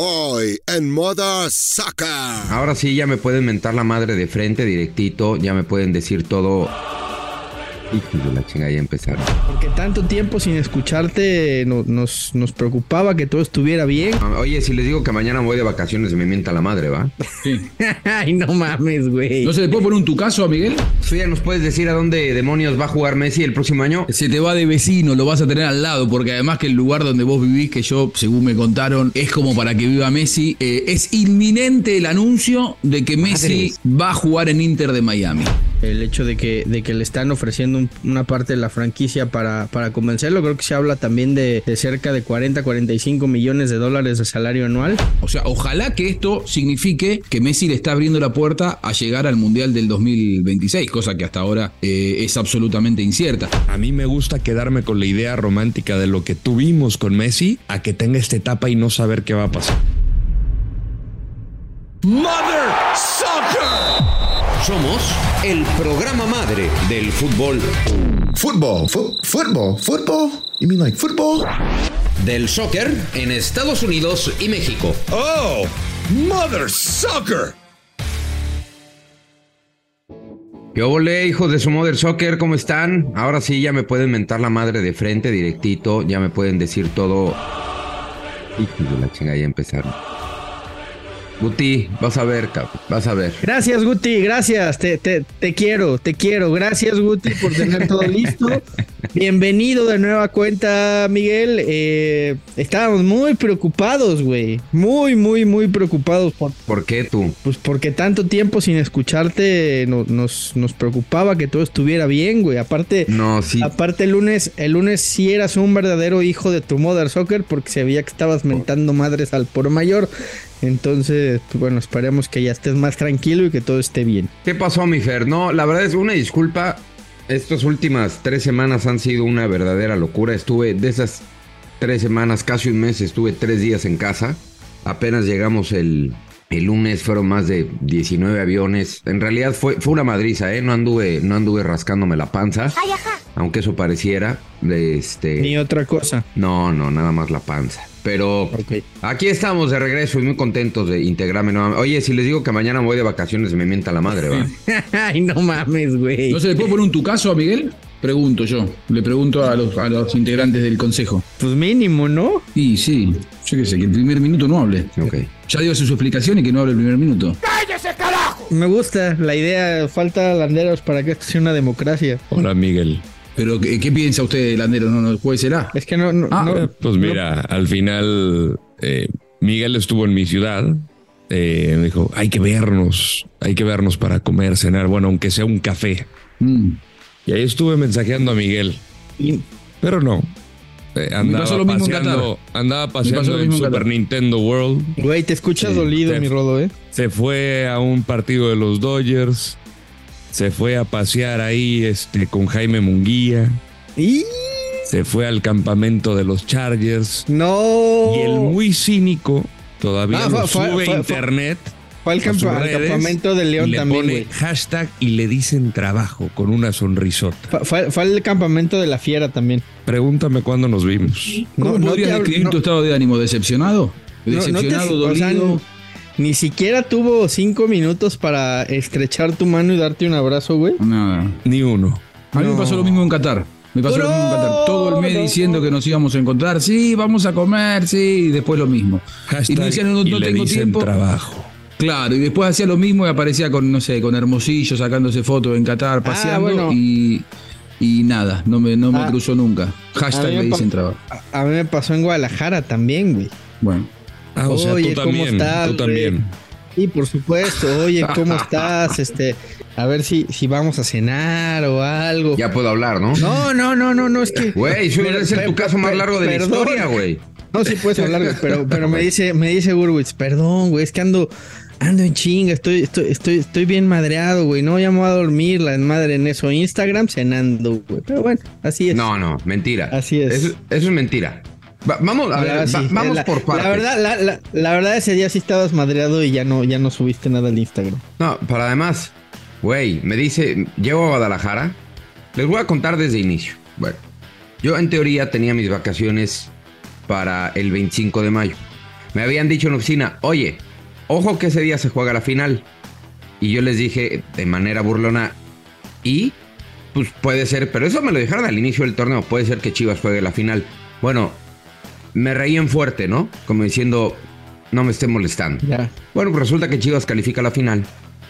Hoy en Moda Soccer. Ahora sí, ya me pueden mentar la madre de frente, directito. Ya me pueden decir todo. Hijo de la chingada, ya empezaron. Porque tanto tiempo sin escucharte no- nos, nos preocupaba que todo estuviera bien. Ah, Oye, si les digo que mañana voy de vacaciones, me mienta la madre, ¿va? Sí. Ay, no mames, güey. ¿No se le puede poner un tucazo a Miguel? ¿Tú ya nos puedes decir a dónde demonios va a jugar Messi el próximo año? Se te va de vecino, lo vas a tener al lado, porque además que el lugar donde vos vivís, que yo, según me contaron, es como para que viva Messi. eh, es inminente el anuncio de que Messi va a jugar en Inter de Miami. El hecho de que, de que le están ofreciendo un- una parte de la franquicia para, para convencerlo, creo que se habla también de, de cerca de 40, 45 millones de dólares de salario anual. O sea, ojalá que esto signifique que Messi le está abriendo la puerta a llegar al Mundial del 2026, cosa que hasta ahora eh, es absolutamente incierta. A mí me gusta quedarme con la idea romántica de lo que tuvimos con Messi a que tenga esta etapa y no saber qué va a pasar. Somos el programa madre del fútbol. Fu- football, football. You mean like football? Del soccer en Estados Unidos y México. Oh, mother soccer. ¿Qué ole, hijos de su Mother Soccer? ¿Cómo están? Ahora sí, ya me pueden mentar la madre de frente, directito. Ya me pueden decir todo. Hijo de la chingada, ya empezaron. Guti, vas a ver, cabrón. Vas a ver. Gracias, Guti, gracias. Te, te, te quiero, te quiero. Gracias, Guti, por tener todo listo. Bienvenido de nueva cuenta, Miguel. Eh, estábamos muy preocupados, güey. Muy, muy, muy preocupados por, ¿Por qué tú? pues porque tanto tiempo sin escucharte no- nos, nos preocupaba que todo estuviera bien, güey. Aparte, No, sí. aparte el lunes, el lunes sí eras un verdadero hijo de tu Mother Soccer porque se veía que estabas mentando madres al por mayor. Entonces, pues, bueno, esperemos que ya estés más tranquilo y que todo esté bien. ¿Qué pasó, mi Fer? No, la verdad es una disculpa. Estas últimas tres semanas han sido una verdadera locura. Estuve de esas tres semanas, casi un mes, estuve tres días en casa. Apenas llegamos el, el lunes, fueron más de 19 aviones. En realidad fue, fue una madriza, ¿eh? No anduve, no anduve rascándome la panza. Aunque eso pareciera. Este. Ni otra cosa. No, no, nada más la panza. Pero Ok. aquí estamos de regreso y muy contentos de integrarme nuevamente. Oye, si les digo que mañana voy de vacaciones, me mienta la madre, ¿va? Ay, no mames, güey. ¿No se le puede poner un tucazo a Miguel? Pregunto yo. Le pregunto a los, a los integrantes del consejo. Pues mínimo, ¿no? Y sí, yo qué sé, que el primer minuto no hable. Ok. Ya dio su explicación y que no hable el primer minuto. Me gusta la idea. Falta landeros para que esto sea una democracia. Hola Miguel. Pero, ¿qué, qué piensa usted, Landero? ¿No, no puede será? Es que no. no, Ah, no- pues mira, al final eh, Miguel estuvo en mi ciudad. eh, me dijo, hay que vernos, hay que vernos para comer, cenar, bueno, aunque sea un café. Mm. Y ahí estuve mensajeando a Miguel, y- pero no. Eh, andaba, pasó lo mismo en paseando, andaba pasó lo paseando en mismo en Super Qatar. Nintendo World. Güey, te escuchas Sí, dolido, te- mi rodo, ¿eh? Se fue a un partido de los Dodgers. Se fue a pasear ahí este, con Jaime Munguía. Y Se fue al campamento de los Chargers. no. Y el muy cínico todavía Ah, lo fue- fue- sube fue- a internet. Fue al, campamento de y León le también, pone hashtag y le dicen trabajo con una sonrisota. Fue, fue- fue al campamento de la fiera también. Pregúntame cuándo nos vimos. ¿Cómo No, no podrías te hablo- describir no- tu estado de ánimo? ¿Decepcionado? No- no te- ¿Decepcionado, o sea, dolido? Ni siquiera tuvo cinco minutos para estrechar tu mano y darte un abrazo, güey. Nada. Ni uno. A mí me No. pasó lo mismo en Qatar. Me pasó lo mismo en Qatar. Todo el mes No, diciendo no. que nos íbamos a encontrar. Sí, vamos a comer, sí, y después lo mismo. Hashtag y me decían, no, y le tengo dicen tiempo. trabajo. Claro, y después hacía lo mismo y aparecía con, no sé, con Hermosillo sacándose fotos en Qatar, paseando bueno. y, y nada, no me, no me Ah. cruzó nunca. Hashtag me le dicen trabajo. A, a mí me pasó en Guadalajara también, güey. Bueno. Ah, o sea, Oye, tú ¿cómo también. estás, tú también. Sí, por supuesto. Oye, ¿cómo estás? Este, a ver si, si vamos a cenar o algo. Ya puedo hablar, ¿no? No, no, no, no, no, es que. Güey, eso debe ser tu caso más largo de la perdón. historia, güey. No, sí puedes hablar, güey, pero, pero me dice, me dice Gurwitz, perdón, güey, es que ando, ando en chinga, estoy, estoy, estoy, estoy bien madreado, güey. No, ya me voy a dormir, la madre en eso, Instagram cenando, güey. Pero bueno, así es. No, no, mentira. Así es. Eso, eso es mentira. Va- vamos, a ver, va- vamos La- por partes. La verdad, la, la- la verdad, ese día sí estabas madreado y ya no, ya no subiste nada al Instagram. No, para además, güey, me dice, llego a Guadalajara. Les voy a contar desde inicio. Bueno, yo en teoría tenía mis vacaciones para el 25 de mayo. Me habían dicho en oficina, oye, ojo que ese día se juega la final. Y yo les dije de manera burlona, y pues puede ser, pero eso me lo dijeron al inicio del torneo, puede ser que Chivas juegue la final. Bueno, me reían fuerte, ¿no? Como diciendo, no me esté molestando. Bueno, pues resulta que Chivas califica la final.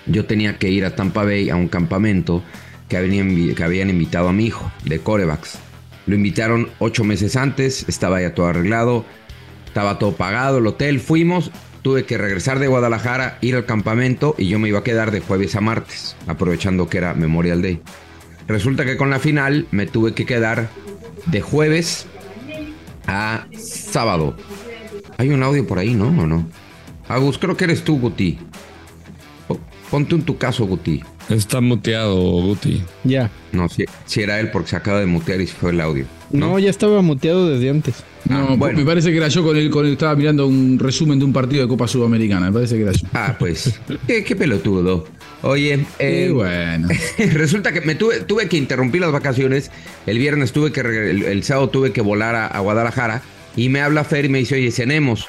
Yo tenía que ir a Tampa Bay a un campamento que habían, invi- que habían invitado a mi hijo de corebacks. Lo invitaron ocho meses antes, estaba ya todo arreglado, estaba todo pagado, el hotel, fuimos, tuve que regresar de Guadalajara, ir al campamento y yo me iba a quedar de jueves a martes, aprovechando que era Memorial Day. Resulta que con la final me tuve que quedar de jueves a sábado. Hay un audio por ahí, ¿no? ¿O no? Agus, creo que eres tú, Guti. Po- Ponte en tu caso, Guti. Está muteado, Guti. Ya. No, si, si era él porque se acaba de mutear y se fue el audio. No, ya estaba muteado desde antes. No, Ah, bueno. me parece que era yo con el, con el- estaba mirando un resumen de un partido de Copa Sudamericana. Me parece que era yo. Ah, pues. qué, qué pelotudo. Oye, eh, bueno. resulta que me tuve, tuve que interrumpir las vacaciones. El viernes tuve que, el, el sábado tuve que volar a, a Guadalajara. Y me habla Fer y me dice, oye, cenemos.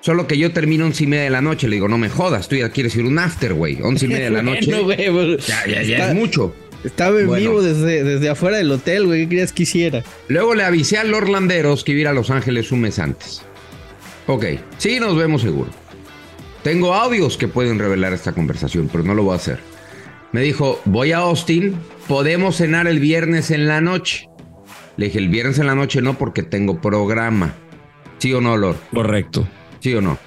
Solo que yo termino once y media de la noche. Le digo, no me jodas, tú ya quieres ir un after, güey. Once y media de la noche. Bueno, güey, pues, ya, ya, ya está- es mucho. Estaba en Bueno. vivo desde, desde afuera del hotel, güey. ¿Qué querías que hiciera? Luego le avisé a los Landeros que iba a ir a Los Ángeles un mes antes. Ok, sí, nos vemos seguro. Tengo audios que pueden revelar esta conversación, pero no lo voy a hacer. Me dijo, voy a Austin, podemos cenar el viernes en la noche. Le dije, el viernes en la noche no porque tengo programa. ¿Sí o no, Lord? Correcto. ¿Sí o no?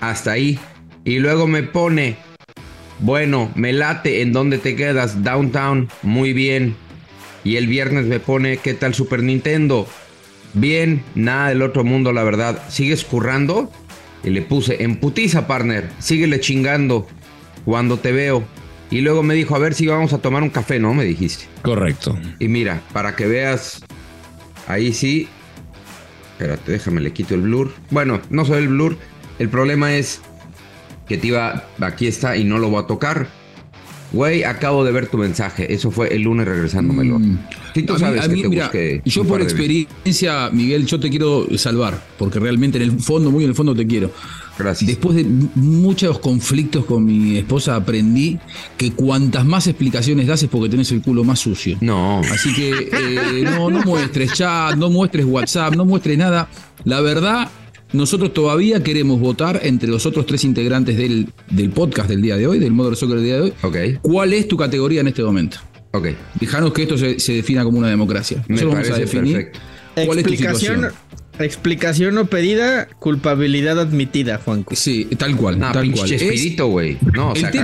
Hasta ahí. Y luego me pone, bueno, me late, ¿en dónde te quedas? Downtown, muy bien. Y el viernes me pone, ¿qué tal Super Nintendo? Bien, nada del otro mundo, la verdad. ¿Sigues currando? Y le puse, en putiza, partner, síguele chingando cuando te veo. Y luego me dijo, a ver si vamos a tomar un café, ¿no? Me dijiste. Correcto. Y mira, para que veas, ahí sí. Espérate, déjame, le quito el blur. Bueno, no soy el blur. El problema es que te iba, aquí está y no lo voy a tocar. Güey, acabo de ver tu mensaje. Eso fue el lunes regresándomelo. Mm. A mí- sabes que te mira, busqué yo por experiencia, Miguel, yo te quiero salvar, porque realmente en el fondo, muy en el fondo te quiero. Gracias. Después de muchos conflictos con mi esposa aprendí que cuantas más explicaciones das es porque tenés el culo más sucio. No. Así que eh, no, no muestres chat, no muestres WhatsApp, no muestres nada. La verdad, nosotros todavía queremos votar entre los otros tres integrantes del, del podcast del día de hoy, del Modern Soccer del día de hoy. ¿Cuál es tu categoría en este momento? ok. Dejanos que esto se, se defina como una democracia. Me Nosotros vamos a definir perfecto. cuál es tu Explicación, situación. explicación no pedida, culpabilidad admitida, Juanco. Sí, tal cual, No, tal pinche cual. Güey. No, o sea, es-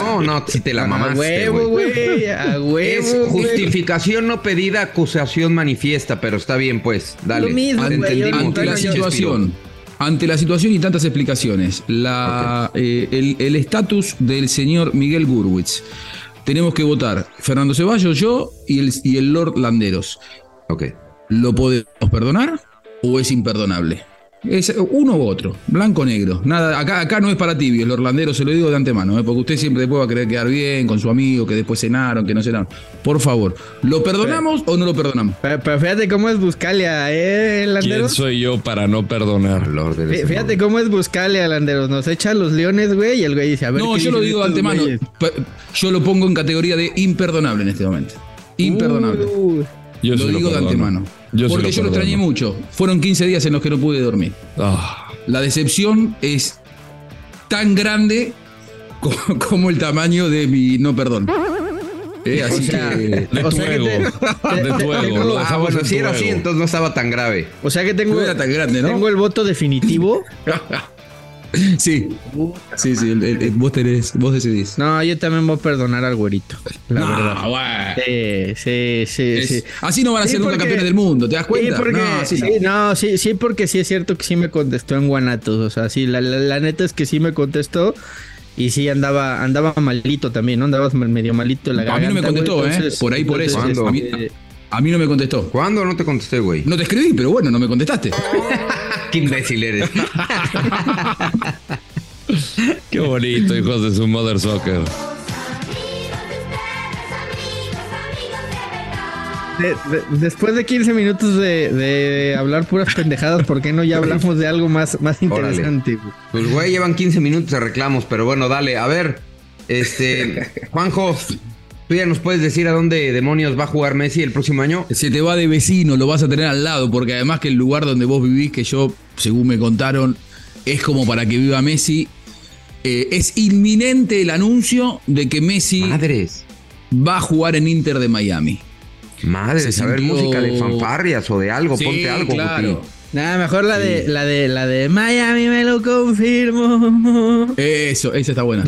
no, no, si te la a mamaste, huevo, güey. güey. A huevo. Es justificación no pedida, acusación manifiesta, pero está bien, pues. Dale. Lo mismo, Te güey, yo- entendimos, ante la situación, ante la situación y tantas explicaciones, la, eh, el el estatus del señor Miguel Gurwitz. Tenemos que votar Fernando Ceballos, yo y el, y el Lord Landeros. Ok. ¿Lo podemos perdonar o es imperdonable? Es uno u otro, blanco o negro. Nada, acá, acá no es para tibios, el Orlandero se lo digo de antemano, ¿eh? porque usted siempre después va a querer quedar bien con su amigo, que después cenaron, que no cenaron. Por favor, ¿lo perdonamos o no lo perdonamos? Pero, pero fíjate cómo es Buscalia, ¿eh, ¿Quién Landeros? soy yo para no perdonar? Lord del Fí- Señor. Fíjate cómo es Buscalia, Landeros. Nos echa los leones, güey, y el güey dice, a ver. No, ¿qué yo lo digo de antemano. güeyes? Yo lo pongo en categoría de imperdonable en este momento. Imperdonable. Uh, Yo lo sí digo de antemano. Yo porque lo yo lo extrañé mucho. Fueron 15 días en los que no pude dormir. Ah, La decepción es tan grande co- como el tamaño de mi no perdón. Eh, así sea, que. de O tu sea que ego. te- De tu ego. Lo Ah, bueno, en si era así, entonces no estaba tan grave. o sea que tengo, No era tan grande, ¿no? tengo el voto definitivo. Sí. Sí, sí. el- el- el- vos tenés, vos decidís. No, yo también voy a perdonar al güerito. La No, verdad. bueno. Sí, sí, sí, Es- sí. Así no van a Sí, ser nunca porque- campeones del mundo, ¿te das Sí, cuenta? porque, no, sí, no. no, sí, sí, porque sí es cierto que sí me contestó en Guanatos. O sea, sí, la, la- la neta es que sí me contestó. Y sí andaba, andaba malito también, ¿no? Andabas medio malito en la A mí no me contestó, güey, ¿eh? Por ahí, por eso. ¿Cuándo? A mí, este, a mí no me contestó. ¿Cuándo no te contesté, güey? No te escribí, pero bueno, no me contestaste. Qué imbécil eres. Qué bonito, hijos de su Mother Soccer. después de 15 minutos de, hablar puras pendejadas, ¿por qué no ya hablamos de algo más, más interesante? Pues güey, llevan 15 minutos de reclamos, pero bueno, dale, a ver, este, Juanjo, ¿Tú ya nos puedes decir a dónde demonios va a jugar Messi el próximo año? Se te va de vecino, lo vas a tener al lado, porque además que el lugar donde vos vivís, que yo, según me contaron, es como para que viva Messi. Eh, es inminente el anuncio de que Messi Madres. va a jugar en Inter de Miami. Madre, saber música de fanfarrias o de algo, ponte algo. Claro. Nada, mejor la de la de la de Miami me lo confirmo. Eso, esa está buena.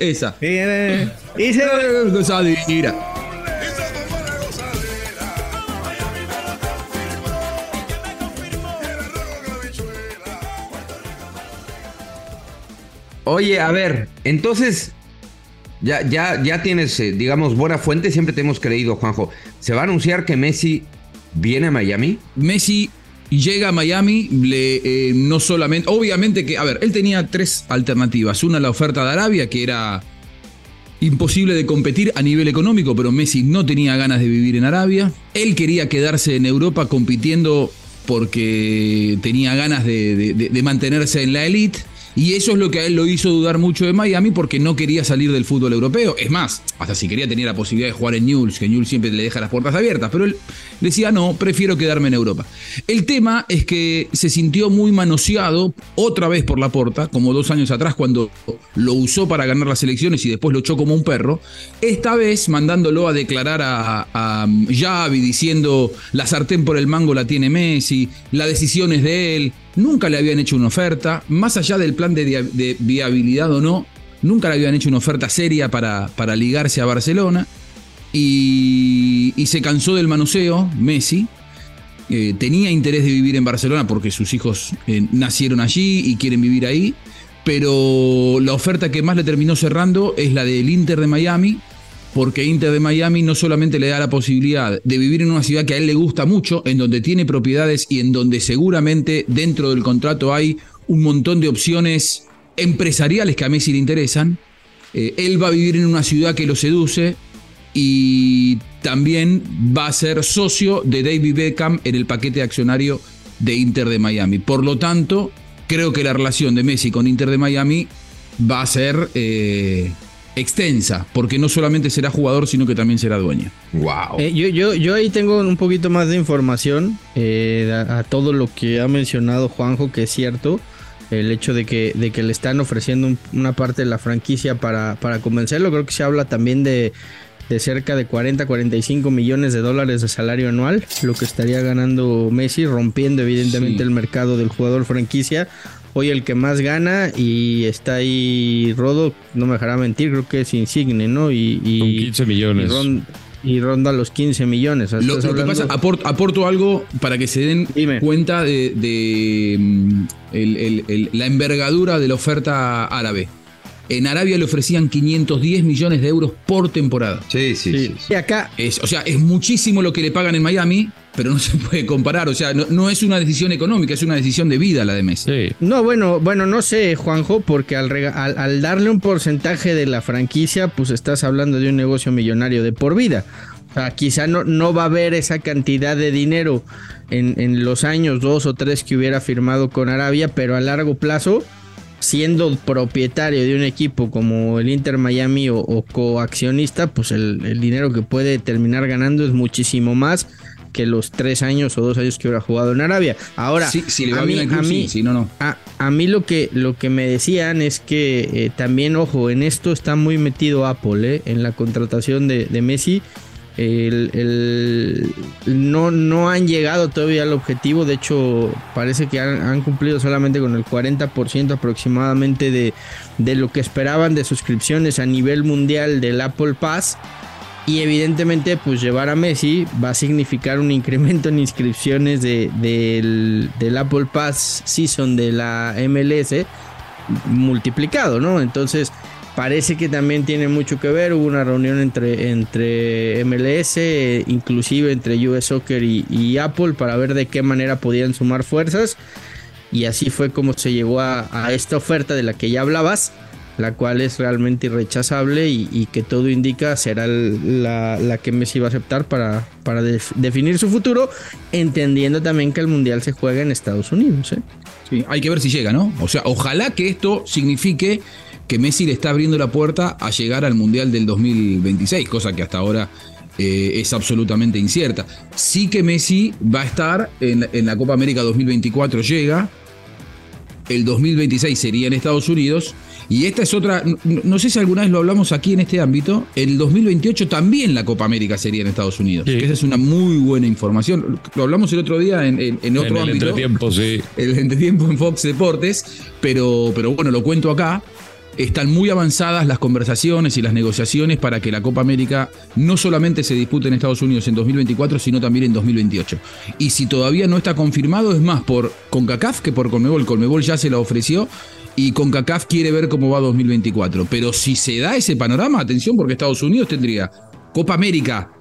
Esa. Y se Oye, a ver, entonces ya, ya, ya tienes, eh, digamos, buena fuente, siempre te hemos creído, Juanjo. ¿Se va a anunciar que Messi viene a Miami? Messi llega a Miami, le, eh, no solamente, obviamente que, a ver, él tenía tres alternativas. Una, la oferta de Arabia, que era imposible de competir a nivel económico, pero Messi no tenía ganas de vivir en Arabia. Él quería quedarse en Europa compitiendo porque tenía ganas de mantenerse en la elite. Y eso es lo que a él lo hizo dudar mucho de Miami porque no quería salir del fútbol europeo. Es más, hasta si quería tenía la posibilidad de jugar en Newell's, que Newell's siempre le deja las puertas abiertas, pero él decía, no, prefiero quedarme en Europa. El tema es que se sintió muy manoseado otra vez por la porta, como dos años atrás cuando lo usó para ganar las elecciones y después lo echó como un perro. Esta vez mandándolo a declarar a, a Xavi diciendo la sartén por el mango la tiene Messi, la decisión es de él nunca le habían hecho una oferta, más allá del plan de, viabilidad o no, nunca le habían hecho una oferta seria para, para ligarse a Barcelona y, se cansó del manoseo, Messi. Eh, tenía interés de vivir en Barcelona porque sus hijos eh, nacieron allí y quieren vivir ahí, pero la oferta que más le terminó cerrando es la del Inter de Miami, porque Inter de Miami no solamente le da la posibilidad de vivir en una ciudad que a él le gusta mucho, en donde tiene propiedades y en donde seguramente dentro del contrato hay un montón de opciones empresariales que a Messi le interesan. Eh, él va a vivir en una ciudad que lo seduce y también va a ser socio de David Beckham en el paquete accionario de Inter de Miami. Por lo tanto, creo que la relación de Messi con Inter de Miami va a ser eh, extensa, porque no solamente será jugador, sino que también será dueño. Wow. Eh, yo, yo, yo ahí tengo un poquito más de información eh, a, todo lo que ha mencionado Juanjo, que es cierto. El hecho de que, de que le están ofreciendo una parte de la franquicia para, para convencerlo. Creo que se habla también de, de cerca de 40, 45 millones de dólares de salario anual, lo que estaría ganando Messi, rompiendo evidentemente el mercado del jugador franquicia hoy el que más gana y está ahí Rodo, no me dejará mentir, creo que es Insigne, ¿no? Y, y 15 millones. Y, ronda los 15 millones. Lo, que pasa, aporto, algo para que se den cuenta de, mm, la envergadura de la oferta árabe. En Arabia le ofrecían 510 millones de euros por temporada. Sí, sí, sí. Y acá. Es, o sea, es muchísimo lo que le pagan en Miami, pero no se puede comparar. O sea, no, es una decisión económica, es una decisión de vida la de Messi. No, bueno, bueno, no sé, Juanjo, porque al, al, darle un porcentaje de la franquicia, pues estás hablando de un negocio millonario de por vida. O sea, quizá no, no va a haber esa cantidad de dinero en, en los años dos o tres que hubiera firmado con Arabia, pero a largo plazo siendo propietario de un equipo como el Inter Miami o, coaccionista, pues el, dinero que puede terminar ganando es muchísimo más que los tres años o dos años que hubiera jugado en Arabia. Ahora, a, mí, no, no. A, mí lo que, lo que me decían es que eh, también, ojo, en esto está muy metido Apple, eh, en la contratación de, de Messi el, no, no han llegado todavía al objetivo. De hecho, parece que han, cumplido solamente con el 40% aproximadamente de, de, lo que esperaban de suscripciones a nivel mundial del Apple Pass. Y evidentemente, pues llevar a Messi va a significar un incremento en inscripciones de, del, Apple Pass Season de la MLS multiplicado, ¿no? Entonces, Parece que también tiene mucho que ver. Hubo una reunión entre, entre MLS, inclusive entre US Soccer y, Apple, para ver de qué manera podían sumar fuerzas. Y así fue como se llegó a, esta oferta de la que ya hablabas. La cual es realmente irrechazable y, que todo indica será la, que Messi va a aceptar para, para definir su futuro, entendiendo también que el Mundial se juega en Estados Unidos. ¿eh? Sí, hay que ver si llega, ¿no? O sea, ojalá que esto signifique que Messi le está abriendo la puerta a llegar al Mundial del 2026, cosa que hasta ahora eh, es absolutamente incierta. Sí que Messi va a estar en, en la Copa América 2024, llega, el 2026 sería en Estados Unidos. Y esta es otra, no, sé si alguna vez lo hablamos aquí en este ámbito, el 2028 también la Copa América sería en Estados Unidos. esa es una muy buena información. Lo hablamos el otro día en, en, otro en el Entretiempo, sí. El entretiempo en Fox Deportes, pero, pero bueno, lo cuento acá están muy avanzadas las conversaciones y las negociaciones para que la Copa América no solamente se dispute en Estados Unidos en 2024, sino también en 2028. Y si todavía no está confirmado, es más por CONCACAF que por Conmebol. Conmebol ya se la ofreció y CONCACAF quiere ver cómo va 2024. Pero si se da ese panorama, atención, porque Estados Unidos tendría Copa América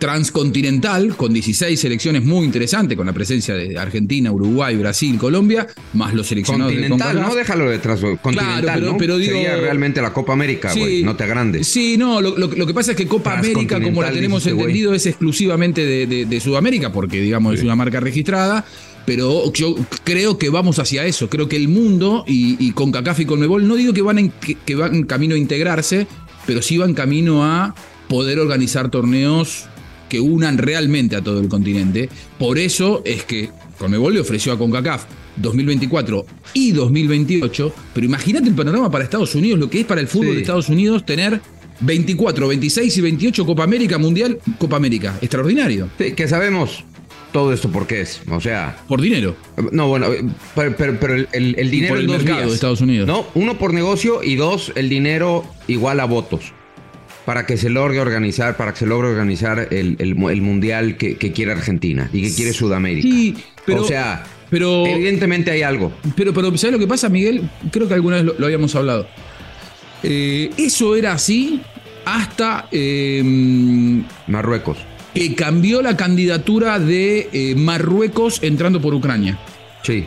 transcontinental, con 16 selecciones muy interesantes, con la presencia de Argentina, Uruguay, Brasil, Colombia, más los seleccionados continental, de no déjalo de continental, claro, pero, ¿no? Sería realmente la Copa América, no te agrandes. Sí, no, lo, que pasa es que Copa América, como la tenemos entendido, es exclusivamente de, Sudamérica, porque digamos es una marca registrada, pero yo creo que vamos hacia eso. Creo que el mundo y, con CACAF y con Mebol, no digo que van, en, que van camino a integrarse, pero sí van camino a poder organizar torneos que unan realmente a todo el continente. Por eso es que Conmebol le ofreció a CONCACAF 2024 y 2028, pero imagínate el panorama para Estados Unidos, lo que es para el fútbol de Estados Unidos tener 24, 26 y 28 Copa América Mundial, Copa América. Extraordinario. que sabemos todo esto por qué es. O sea. Por dinero. No, bueno, pero, el, dinero. por el mercado de Estados Unidos. No, uno por negocio y dos, el dinero igual a votos para que se logre organizar, para que se logre organizar el, el, mundial que, quiere Argentina y que quiere Sudamérica. Sí, pero, o sea, pero, evidentemente hay algo. Pero, pero ¿sabes lo que pasa, Miguel? Creo que alguna vez lo, habíamos hablado. Eh, eso era así hasta em, Marruecos. Que cambió la candidatura de eh, Marruecos entrando por Ucrania. Sí.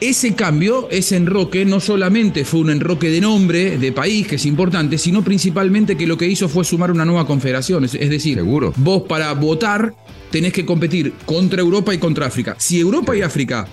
Ese cambio, ese enroque, no solamente fue un enroque de nombre, de país, que es importante, sino principalmente que lo que hizo fue sumar una nueva confederación. Es, decir, Seguro. vos para votar tenés que competir contra Europa y contra África. Si Europa y África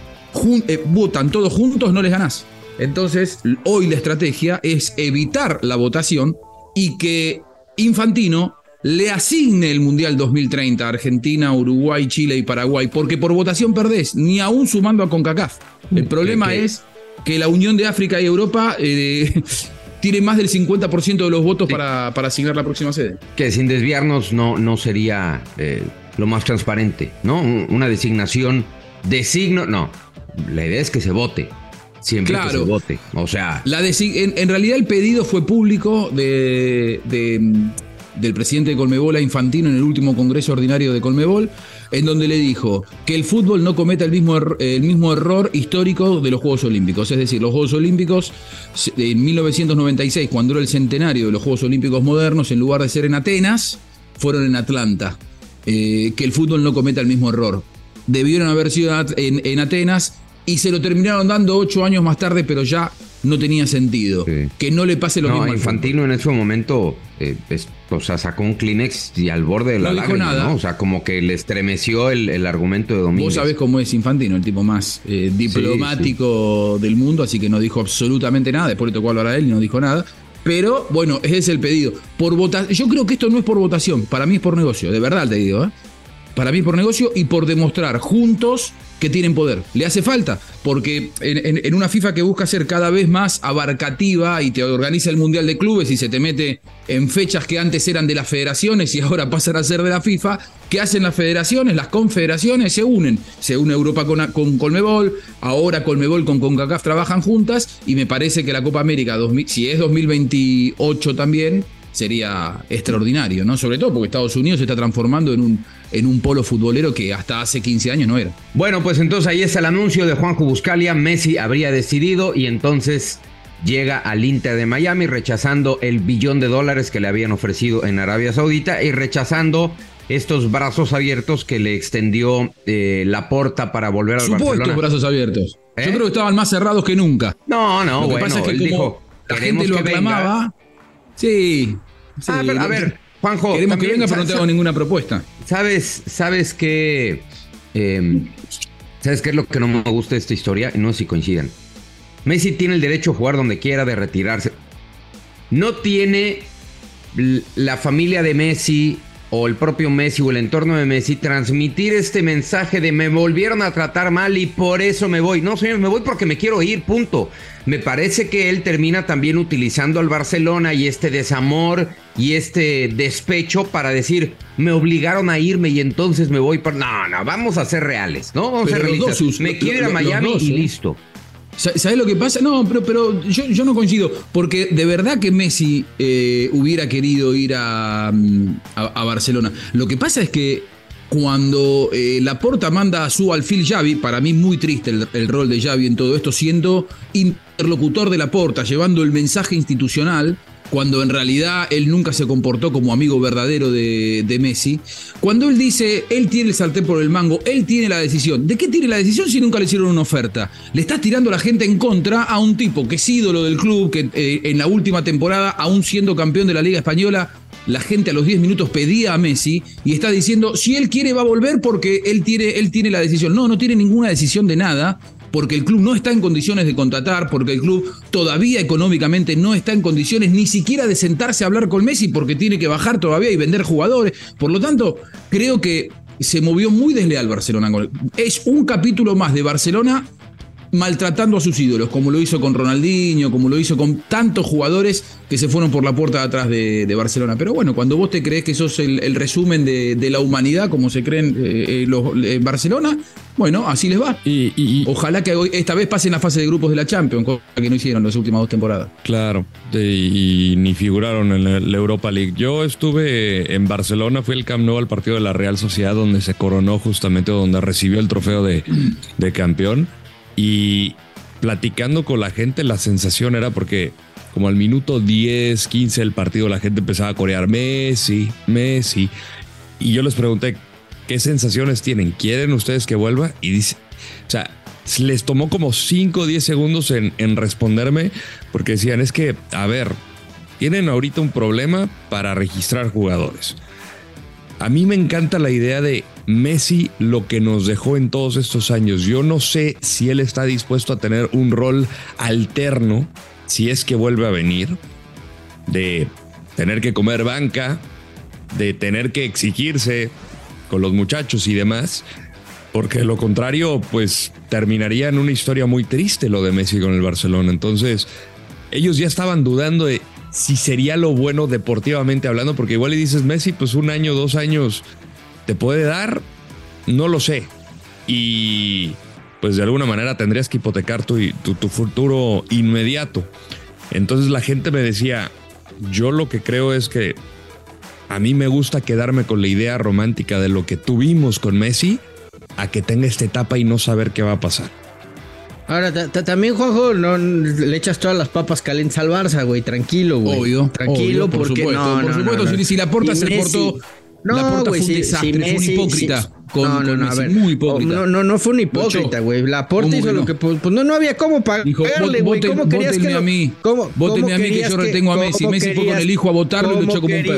eh, votan todos juntos, no les ganás. Entonces, hoy la estrategia es evitar la votación y que Infantino le asigne el Mundial 2030 a Argentina, Uruguay, Chile y Paraguay, porque por votación perdés, ni aún sumando a CONCACAF. El problema es que la Unión de África y Europa eh, tiene más del 50% de los votos para, para, asignar la próxima sede. Que sin desviarnos no, no sería eh, lo más transparente, ¿no? Una designación de signo, no. La idea es que se vote. Siempre que se vote. O sea. La en, realidad el pedido fue público de del presidente de Colmebol a Infantino en el último Congreso Ordinario de Colmebol, en donde le dijo que el fútbol no cometa el mismo, el mismo error histórico de los Juegos Olímpicos. Es decir, los Juegos Olímpicos en 1996, cuando era el centenario de los Juegos Olímpicos modernos, en lugar de ser en Atenas, fueron en Atlanta. Eh, que el fútbol no cometa el mismo error. Debieron haber sido en, Atenas y se lo terminaron dando ocho años más tarde, pero ya no tenía sentido. Que no le pase lo mismo. Infantino en ese momento eh, o sea, sacó un Kleenex y al borde de la no lágrima, nada. ¿no? O sea, como que le estremeció el, argumento de Domínguez. Vos sabés cómo es Infantino, el tipo más eh, diplomático del mundo, así que no dijo absolutamente nada. Después le tocó hablar a él y no dijo nada. Pero bueno, ese es el pedido. Por votación, yo creo que esto no es por votación, para mí es por negocio, de verdad te digo. ¿eh? Para mí es por negocio y por demostrar juntos que tienen poder. Le hace falta, porque en, una FIFA que busca ser cada vez más abarcativa y te organiza el Mundial de Clubes y se te mete en fechas que antes eran de las federaciones y ahora pasan a ser de la FIFA, ¿qué hacen las federaciones? Las confederaciones se unen. Se une Europa con, con Colmebol, ahora Colmebol con CONCACAF trabajan juntas y me parece que la Copa América, si es 2028 también, sería extraordinario, ¿no? Sobre todo porque Estados Unidos se está transformando en un, en un polo futbolero que hasta hace 15 años no era. Bueno, pues entonces ahí está el anuncio de Juanjo Buscalia. Messi habría decidido y entonces llega al Inter de Miami rechazando el billón de dólares que le habían ofrecido en Arabia Saudita y rechazando estos brazos abiertos que le extendió eh, la porta para volver al Supuestos brazos abiertos. Yo ¿Eh? creo que estaban más cerrados que nunca. No, no, bueno, él dijo la gente lo que venga. aclamaba. Sí. Sí, Ah, pero, a ver, Juanjo. Queremos que venga, pero no tengo ninguna propuesta. ¿Sabes, sabes qué? eh, ¿Sabes qué es lo que no me gusta de esta historia? No sé si coincidan. Messi tiene el derecho a jugar donde quiera, de retirarse. No tiene la familia de Messi o el propio Messi o el entorno de Messi transmitir este mensaje de me volvieron a tratar mal y por eso me voy. No, señor, me voy porque me quiero ir, punto. Me parece que él termina también utilizando al Barcelona y este desamor y este despecho para decir, me obligaron a irme y entonces me voy por... No, no, vamos a ser reales, ¿no? Vamos a ser realistas. Me quiero ir a Miami dos, y ¿eh? listo. Sa- ¿Sabes lo que pasa? No, pero, pero yo, yo no coincido, porque de verdad que Messi eh, hubiera querido ir a, mm, a Barcelona. Lo que pasa es que cuando eh, Laporta manda a su alfil Xavi, para mí muy triste el, el rol de Xavi en todo esto, siendo interlocutor de Laporta, llevando el mensaje institucional, cuando en realidad él nunca se comportó como amigo verdadero de, de Messi. Cuando él dice, él tiene el sartén por el mango, él tiene la decisión. ¿De qué tiene la decisión si nunca le hicieron una oferta? Le estás tirando a la gente en contra a un tipo que es ídolo del club, que eh, en la última temporada, aún siendo campeón de la Liga Española, la gente a los 10 minutos pedía a Messi y está diciendo, si él quiere va a volver porque él tiene, él tiene la decisión. No, no tiene ninguna decisión de nada porque el club no está en condiciones de contratar, porque el club todavía económicamente no está en condiciones ni siquiera de sentarse a hablar con Messi porque tiene que bajar todavía y vender jugadores. Por lo tanto, creo que se movió muy desleal Barcelona. Es un capítulo más de Barcelona maltratando a sus ídolos, como lo hizo con Ronaldinho, como lo hizo con tantos jugadores que se fueron por la puerta de atrás de, Barcelona. Pero bueno, cuando vos te crees que sos el, el resumen de, de la humanidad, como se creen eh, eh, los eh, Barcelona, bueno, así les va. Y, Ojalá que hoy- esta vez pasen la fase de grupos de la Champions, cosa que no hicieron las últimas dos temporadas. Claro, y ni figuraron en la, la Europa League. Yo estuve en Barcelona, fui al Camp Nou al partido de la Real Sociedad, donde se coronó justamente, donde recibió el trofeo de, de campeón. Y platicando con la gente, la sensación era porque como al minuto 10, 15 del partido, la gente empezaba a corear Messi, Messi. Y yo les pregunté, ¿qué sensaciones tienen? ¿Quieren ustedes que vuelva? Y dice, o sea, les tomó como 5 o 10 segundos en, en responderme porque decían, es que, a ver, tienen ahorita un problema para registrar jugadores. A mí me encanta la idea de Messi, lo que nos dejó en todos estos años. Yo no sé si él está dispuesto a tener un rol alterno, si es que vuelve a venir, de tener que comer banca, de tener que exigirse con los muchachos y demás. Porque lo contrario, pues terminaría en una historia muy triste lo de Messi con el Barcelona. Entonces, ellos ya estaban dudando de si sería lo bueno deportivamente hablando, porque igual le dices Messi, pues un año, dos años te puede dar, no lo sé. Y pues de alguna manera tendrías que hipotecar tu, tu, tu futuro inmediato. Entonces la gente me decía, yo lo que creo es que a mí me gusta quedarme con la idea romántica de lo que tuvimos con Messi a que tenga esta etapa y no saber qué va a pasar. Ahora, ta- ta- también, Juanjo, no le echas todas las papas calientes al Barça, güey. Tranquilo, güey. Obvio. Tranquilo, obvio, por porque supuesto, no, por no, supuesto, no, no. si- si Laporta Y se portó- No, Laporta güey, fue un si- desastre, si fue un hipócrita si- con- no, no, con no, a ver. muy hipócrita. No, no, no fue un hipócrita, güey. Laporta ¿Cómo hizo que lo no? que pues, pues no, no había cómo pagarle, "Vot- güey. ¿Cómo querías que a mí. cómo- a mí, que yo retengo a Messi. Messi fue con el hijo a votarlo y lo echó como un perro.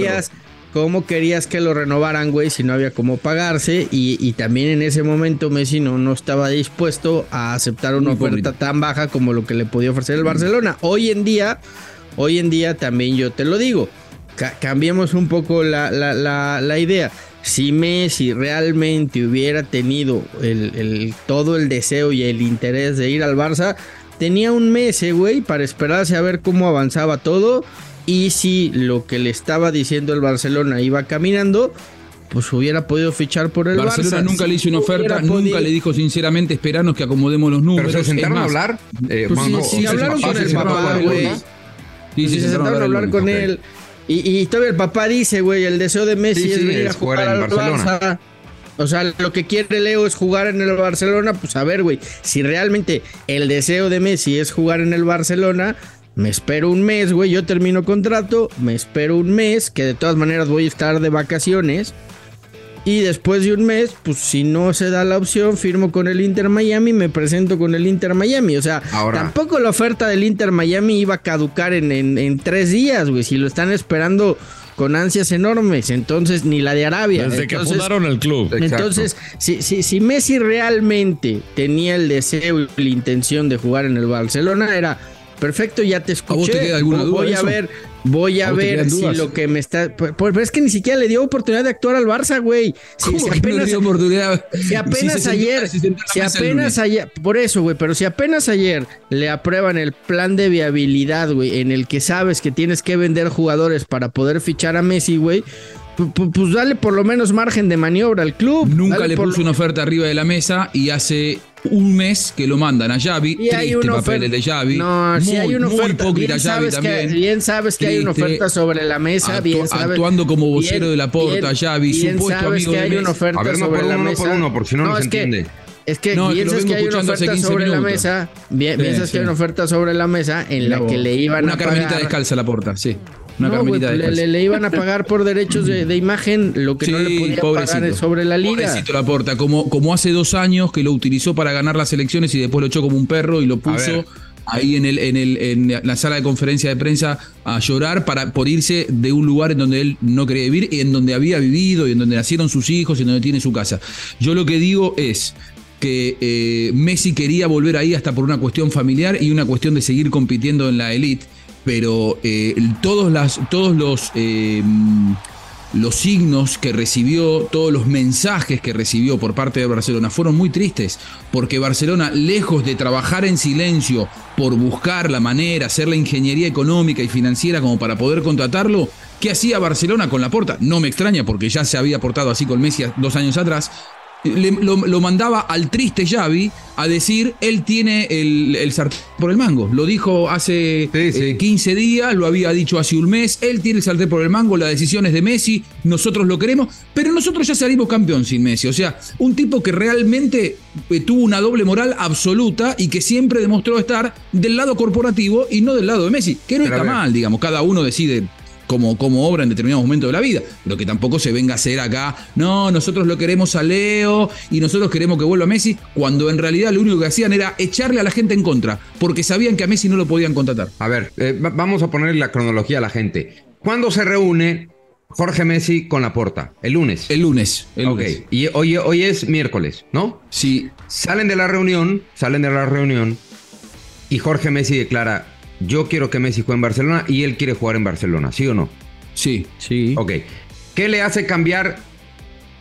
¿Cómo querías que lo renovaran, güey, si no había cómo pagarse? Y, y también en ese momento Messi no, no estaba dispuesto a aceptar una Muy oferta tan baja como lo que le podía ofrecer el Barcelona. Hoy en día, hoy en día también yo te lo digo, ca- cambiemos un poco la, la- la- la idea. Si Messi realmente hubiera tenido el, el- todo el deseo y el interés de ir al Barça, tenía un mes, güey, para esperarse a ver cómo avanzaba todo. Y si lo que le estaba diciendo el Barcelona iba caminando, pues hubiera podido fichar por el Barcelona Barça. nunca Si le hizo una oferta, nunca podido- le dijo sinceramente, esperanos que acomodemos los números. Pero se sentaron a hablar. eh, Pues sí, Juanjo, sí, o sea, hablaron papá con el papá, güey. Sí, se sentaron a hablar con él. Y, y todavía el papá dice, güey, el deseo de Messi Sí, es sí, venir es a jugar, jugar en al Barcelona. Barça. O sea, lo que quiere Leo es jugar en el Barcelona. Pues a ver, güey, si realmente el deseo de Messi es jugar en el Barcelona, me espero un mes, güey. Yo termino contrato, me espero un mes, que de todas maneras voy a estar de vacaciones. Y después de un mes, pues si no se da la opción, firmo con el Inter Miami, me presento con el Inter Miami. O sea, tampoco la oferta del Inter Miami iba a caducar en, en tres días, güey. Si lo están esperando con ansias enormes, entonces ni la de Arabia. Desde que fundaron el club. Entonces, si, si, si, Messi realmente tenía el deseo y la intención de jugar en el Barcelona, era perfecto, ya te escuché. alguna duda voy a ver Voy a ver si lo que me está. Pero es que ni siquiera le dio oportunidad de actuar al Barça, güey. Si, si apenas, no dio oportunidad? Si apenas ayer. Si, apenas ayer. Por eso, güey. Pero si apenas ayer le aprueban el plan de viabilidad, güey, en el que sabes que tienes que vender jugadores para poder fichar a Messi, güey pues dale por lo menos margen de maniobra al club. Nunca le puso una oferta arriba de la mesa y hace un mes que lo mandan a Xavi. Y hay una papeles de Xavi. No, si hay una oferta. Muy bien, sabes Que, bien sabes que hay una oferta sobre la mesa. bien sabes, actuando como vocero de la porta, Xavi, supuesto amigo que hay una oferta a ver, no sobre por la uno, mesa. por uno, por si no, no nos entiende. Es que no, piensas que hay una oferta sobre la mesa, bien, piensas que hay una oferta sobre la mesa en la que le iban a pagar. Una carmelita descalza a la porta, sí le, iban a pagar por derechos de, imagen lo que no le podía pagar sobre la liga. Pobrecito la porta, como, como hace dos años que lo utilizó para ganar las elecciones y después lo echó como un perro y lo puso ahí en, el, en, el, en la sala de conferencia de prensa a llorar para, por irse de un lugar en donde él no quería vivir y en donde había vivido y en donde nacieron sus hijos y en donde tiene su casa. Yo lo que digo es que eh, Messi quería volver ahí hasta por una cuestión familiar y una cuestión de seguir compitiendo en la elite pero eh, todos, todos los, eh, los signos que recibió, todos los mensajes que recibió por parte de Barcelona fueron muy tristes, porque Barcelona, lejos de trabajar en silencio por buscar la manera, hacer la ingeniería económica y financiera como para poder contratarlo, ¿qué hacía Barcelona con la porta? No me extraña porque ya se había portado así con Messi dos años atrás, lo, mandaba al triste Xavi a decir, él tiene el, el sartén por el mango. Lo dijo hace 15 eh, días, lo había dicho hace un mes, él tiene el sartén por el mango, la decisión es de Messi, nosotros lo queremos, pero nosotros ya salimos campeón sin Messi. O sea, un tipo que realmente eh, tuvo una doble moral absoluta y que siempre demostró estar del lado corporativo y no del lado de Messi, que no está mal, digamos, cada uno decide como, obra en determinados momentos de la vida, pero que tampoco se venga a hacer acá, no, nosotros lo queremos a Leo y nosotros queremos que vuelva a Messi, cuando en realidad lo único que hacían era echarle a la gente en contra, porque sabían que a Messi no lo podían contratar. A ver, eh, vamos a poner la cronología a la gente. ¿Cuándo se reúne Jorge Messi con la porta? El lunes. El lunes. ok. Y hoy, hoy es miércoles, ¿no? Sí. Salen de la reunión, salen de la reunión y Jorge Messi declara, yo quiero que Messi juegue en Barcelona y él quiere jugar en Barcelona, ¿sí o no? Sí, sí. Ok. ¿Qué le hace cambiar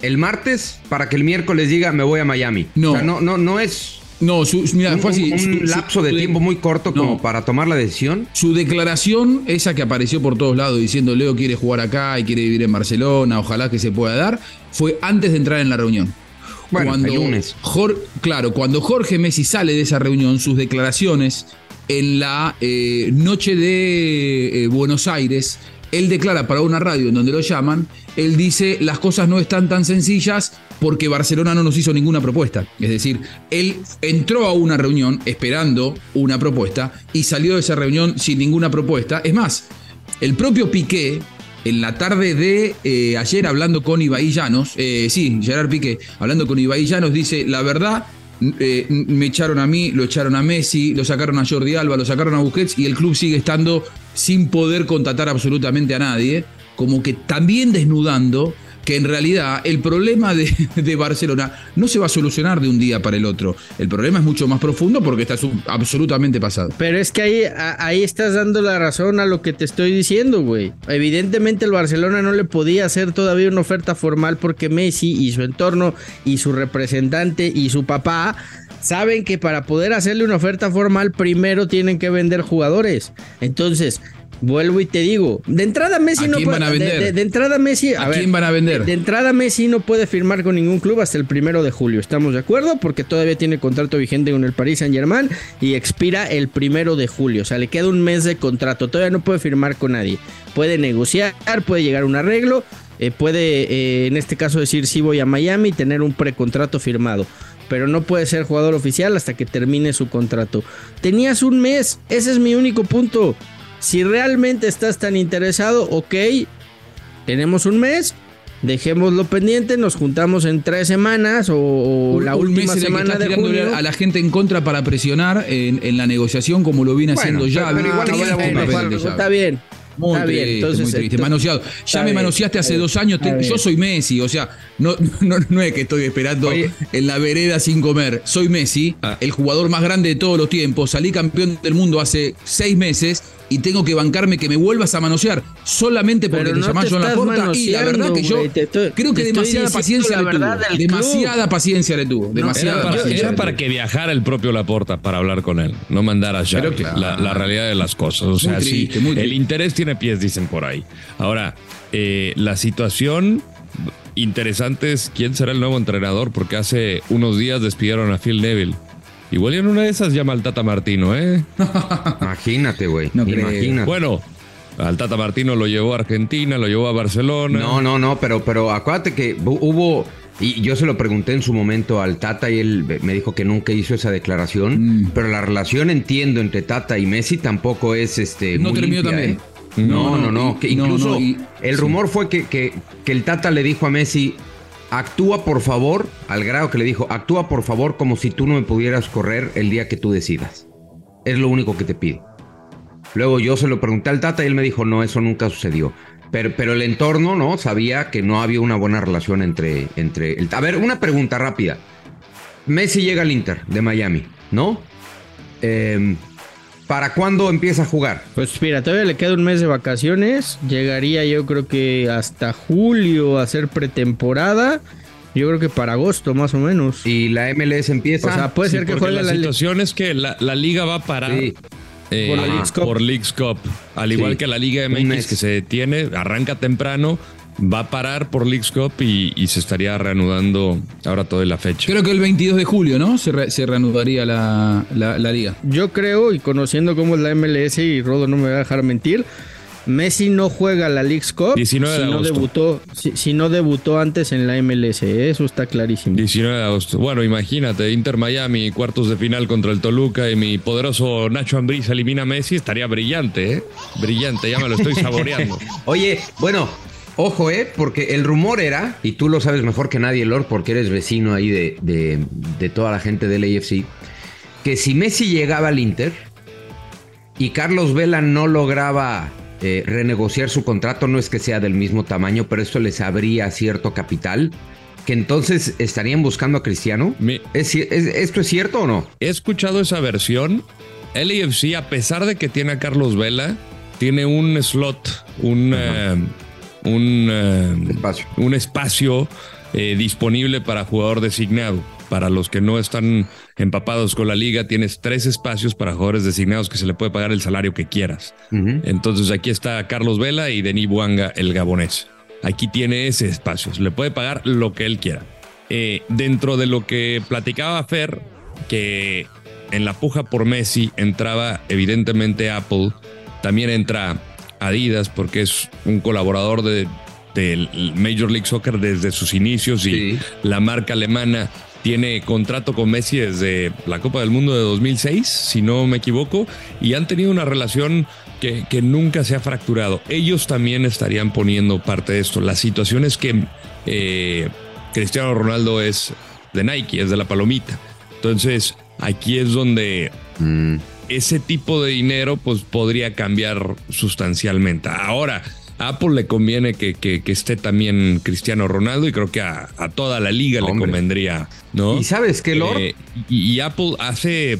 el martes para que el miércoles diga me voy a Miami? No. O sea, no, no, no es. No, mira, fue así. Un, lapso de tiempo muy corto como para tomar la decisión. Su declaración, esa que apareció por todos lados diciendo Leo quiere jugar acá y quiere vivir en Barcelona, ojalá que se pueda dar, fue antes de entrar en la reunión. Bueno, el lunes. claro, cuando Jorge Messi sale de esa reunión, sus declaraciones en la eh, noche de eh, Buenos Aires, él declara para una radio en donde lo llaman, él dice las cosas no están tan sencillas porque Barcelona no nos hizo ninguna propuesta. Es decir, él entró a una reunión esperando una propuesta y salió de esa reunión sin ninguna propuesta. Es más, el propio Piqué, en la tarde de eh, ayer hablando con Ibai Llanos, sí, Gerard Piqué, hablando con Ibai Llanos, dice, la verdad, eh, me echaron a mí, lo echaron a Messi, lo sacaron a Jordi Alba, lo sacaron a Busquets y el club sigue estando sin poder contratar absolutamente a nadie, como que también desnudando que en realidad el problema de, Barcelona no se va a solucionar de un día para el otro. El problema es mucho más profundo porque está absolutamente pasado. Pero es que ahí, ahí estás dando la razón a lo que te estoy diciendo, güey. Evidentemente el Barcelona no le podía hacer todavía una oferta formal porque Messi y su entorno y su representante y su papá saben que para poder hacerle una oferta formal primero tienen que vender jugadores. Entonces, Vuelvo y te digo, de entrada Messi no puede. De, entrada Messi. A, quién van a vender? De, entrada Messi no puede firmar con ningún club hasta el primero de julio. ¿Estamos de acuerdo? Porque todavía tiene contrato vigente con el Paris Saint Germain y expira el primero de julio. O sea, le queda un mes de contrato. Todavía no puede firmar con nadie. Puede negociar, puede llegar a un arreglo. Eh, puede, eh, en este caso, decir sí voy a Miami y tener un precontrato firmado pero no puede ser jugador oficial hasta que termine su contrato. Tenías un mes, ese es mi único punto. Si realmente estás tan interesado, ok, tenemos un mes, Dejémoslo pendiente, nos juntamos en tres semanas o, o la Un última mes en que semana está de junio. a la gente en contra para presionar en, en la negociación como lo viene Bueno, haciendo ya. pero- pero igual Está bien. Muy está bien. Entonces, muy triste. Manoseado. Ya me bien, manoseaste hace dos años. te- yo soy Messi. O sea, no, no, no es que estoy esperando Oye. en la vereda sin comer. Soy Messi, Ah. el jugador más grande de todos los tiempos. Salí campeón del mundo hace seis meses y tengo que bancarme que me vuelvas a manosear solamente porque Pero te no llamás te Laporta. Y la verdad que yo güey, te estoy- creo que demasiada paciencia le tuvo. Demasiada paciencia le tuvo. Demasiada Era, para, paciencia. era le para tuvo. que viajara el propio Laporta para hablar con él, no mandar a. Pero claro. la, la realidad de las cosas. O sea, sí, triste, el interés tiene pies, dicen por ahí. Ahora, eh, la situación interesante es quién será el nuevo entrenador, porque hace unos días despidieron a Phil Neville. Igual y en una de esas llama al Tata Martino, ¿eh? Imagínate, güey. No imagínate. Bueno, al Tata Martino lo llevó a Argentina, lo llevó a Barcelona. No, no, no, pero, pero acuérdate que hu- hubo, y yo se lo pregunté en su momento al Tata y él me dijo que nunca hizo esa declaración, Mm. pero la relación entiendo entre Tata y Messi tampoco es este. No muy terminó limpia, también. ¿eh? No, no, No, no, y- que no, incluso no, y- el sí. rumor fue que, que, que el Tata le dijo a Messi, actúa por favor, al grado que le dijo, actúa por favor como si tú no me pudieras correr el día que tú decidas. Es lo único que te pido. Luego yo se lo pregunté al Tata y él me dijo, no, eso nunca sucedió. Pero, pero el entorno, ¿no? Sabía que no había una buena relación entre... entre el... A ver, una pregunta rápida. Messi llega al Inter de Miami, ¿no? Em, ¿Para cuándo empieza a jugar? Pues mira, todavía le queda un mes de vacaciones. Llegaría yo creo que hasta julio a hacer pretemporada. Yo creo que para agosto más o menos. Y la MLS empieza... O sea, puede Sí, ser que juegue la, la, situación es que la, la liga va a parar Sí. eh, Por la Leagues Cup. por Leagues Cup. Al igual Sí. que la Liga. MX que se detiene, arranca temprano, va a parar por Leagues Cup y, y se estaría reanudando ahora toda la fecha. Creo que el 22 de julio, ¿no? Se, re- se reanudaría la, la- la liga. Yo creo, y conociendo cómo es la MLS, y Rodo no me va a dejar mentir, Messi no juega la League's Cup 19 de si, no agosto. debutó, si, si no debutó antes en la MLS. ¿eh? Eso está clarísimo. 19 de agosto. Bueno, imagínate, Inter Miami, cuartos de final contra el Toluca y mi poderoso Nacho Ambriz elimina a Messi, estaría brillante, ¿eh? Brillante, ya me lo estoy saboreando. Oye, bueno, ojo, ¿eh? Porque el rumor era, y tú lo sabes mejor que nadie, Lord, porque eres vecino ahí de, de, de toda la gente del AFC, que si Messi llegaba al Inter y Carlos Vela no lograba eh, renegociar su contrato, no es que sea del mismo tamaño, pero esto les abría cierto capital, que entonces estarían buscando a Cristiano. Mi- ¿Es ci- es- ¿Esto es cierto o no? He escuchado esa versión. El a pesar de que tiene a Carlos Vela, tiene un slot, un, un, eh, Espacio. un espacio eh, disponible para jugador designado. Para los que no están empapados con la liga, tienes tres espacios para jugadores designados que se le puede pagar el salario que quieras. Entonces aquí está Carlos Vela y Denis Buanga, el gabonés. Aquí tiene ese espacio, se le puede pagar lo que él quiera. Eh, dentro de lo que platicaba Fer, que en la puja por Messi entraba evidentemente Apple, también entra Adidas porque es un colaborador de, del Major League Soccer desde sus inicios y Sí. la marca alemana tiene contrato con Messi desde la Copa del Mundo de 2006, si no me equivoco, y han tenido una relación que, que nunca se ha fracturado. Ellos también estarían poniendo parte de esto. La situación es que eh, Cristiano Ronaldo es de Nike, es de la palomita. Entonces, aquí es donde Mm. Ese tipo de dinero pues podría cambiar sustancialmente. Ahora, a Apple le conviene que, que- que esté también Cristiano Ronaldo y creo que a, a toda la liga le convendría, ¿no? ¿Y sabes qué, Lord? Eh, y, y Apple hace,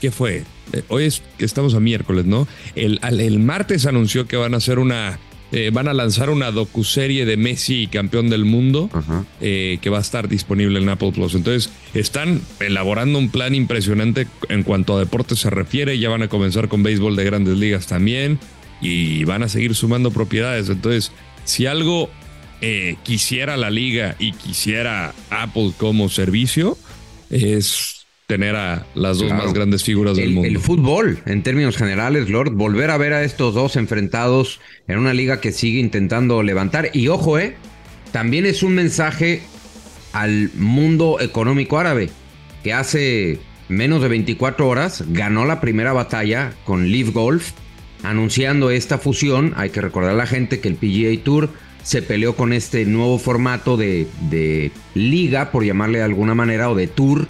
¿qué fue? Eh, Hoy es que estamos a miércoles, ¿no? El, al- el martes anunció que van a hacer una, eh, van a lanzar una docuserie de Messi campeón del mundo Ajá. eh, que va a estar disponible en Apple Plus. Entonces, están elaborando un plan impresionante en cuanto a deportes se refiere. Ya van a comenzar con béisbol de grandes ligas también y van a seguir sumando propiedades. Entonces, si algo eh, quisiera la liga y quisiera Apple como servicio, es tener a las dos Claro. más grandes figuras del el, mundo. el fútbol, en términos generales, Lord, volver a ver a estos dos enfrentados en una liga que sigue intentando levantar. Y ojo, eh, también es un mensaje al mundo económico árabe, que hace menos de 24 horas ganó la primera batalla con Live Golf, anunciando esta fusión. Hay que recordar a la gente que el PGA Tour se peleó con este nuevo formato de, de liga, por llamarle de alguna manera, o de tour,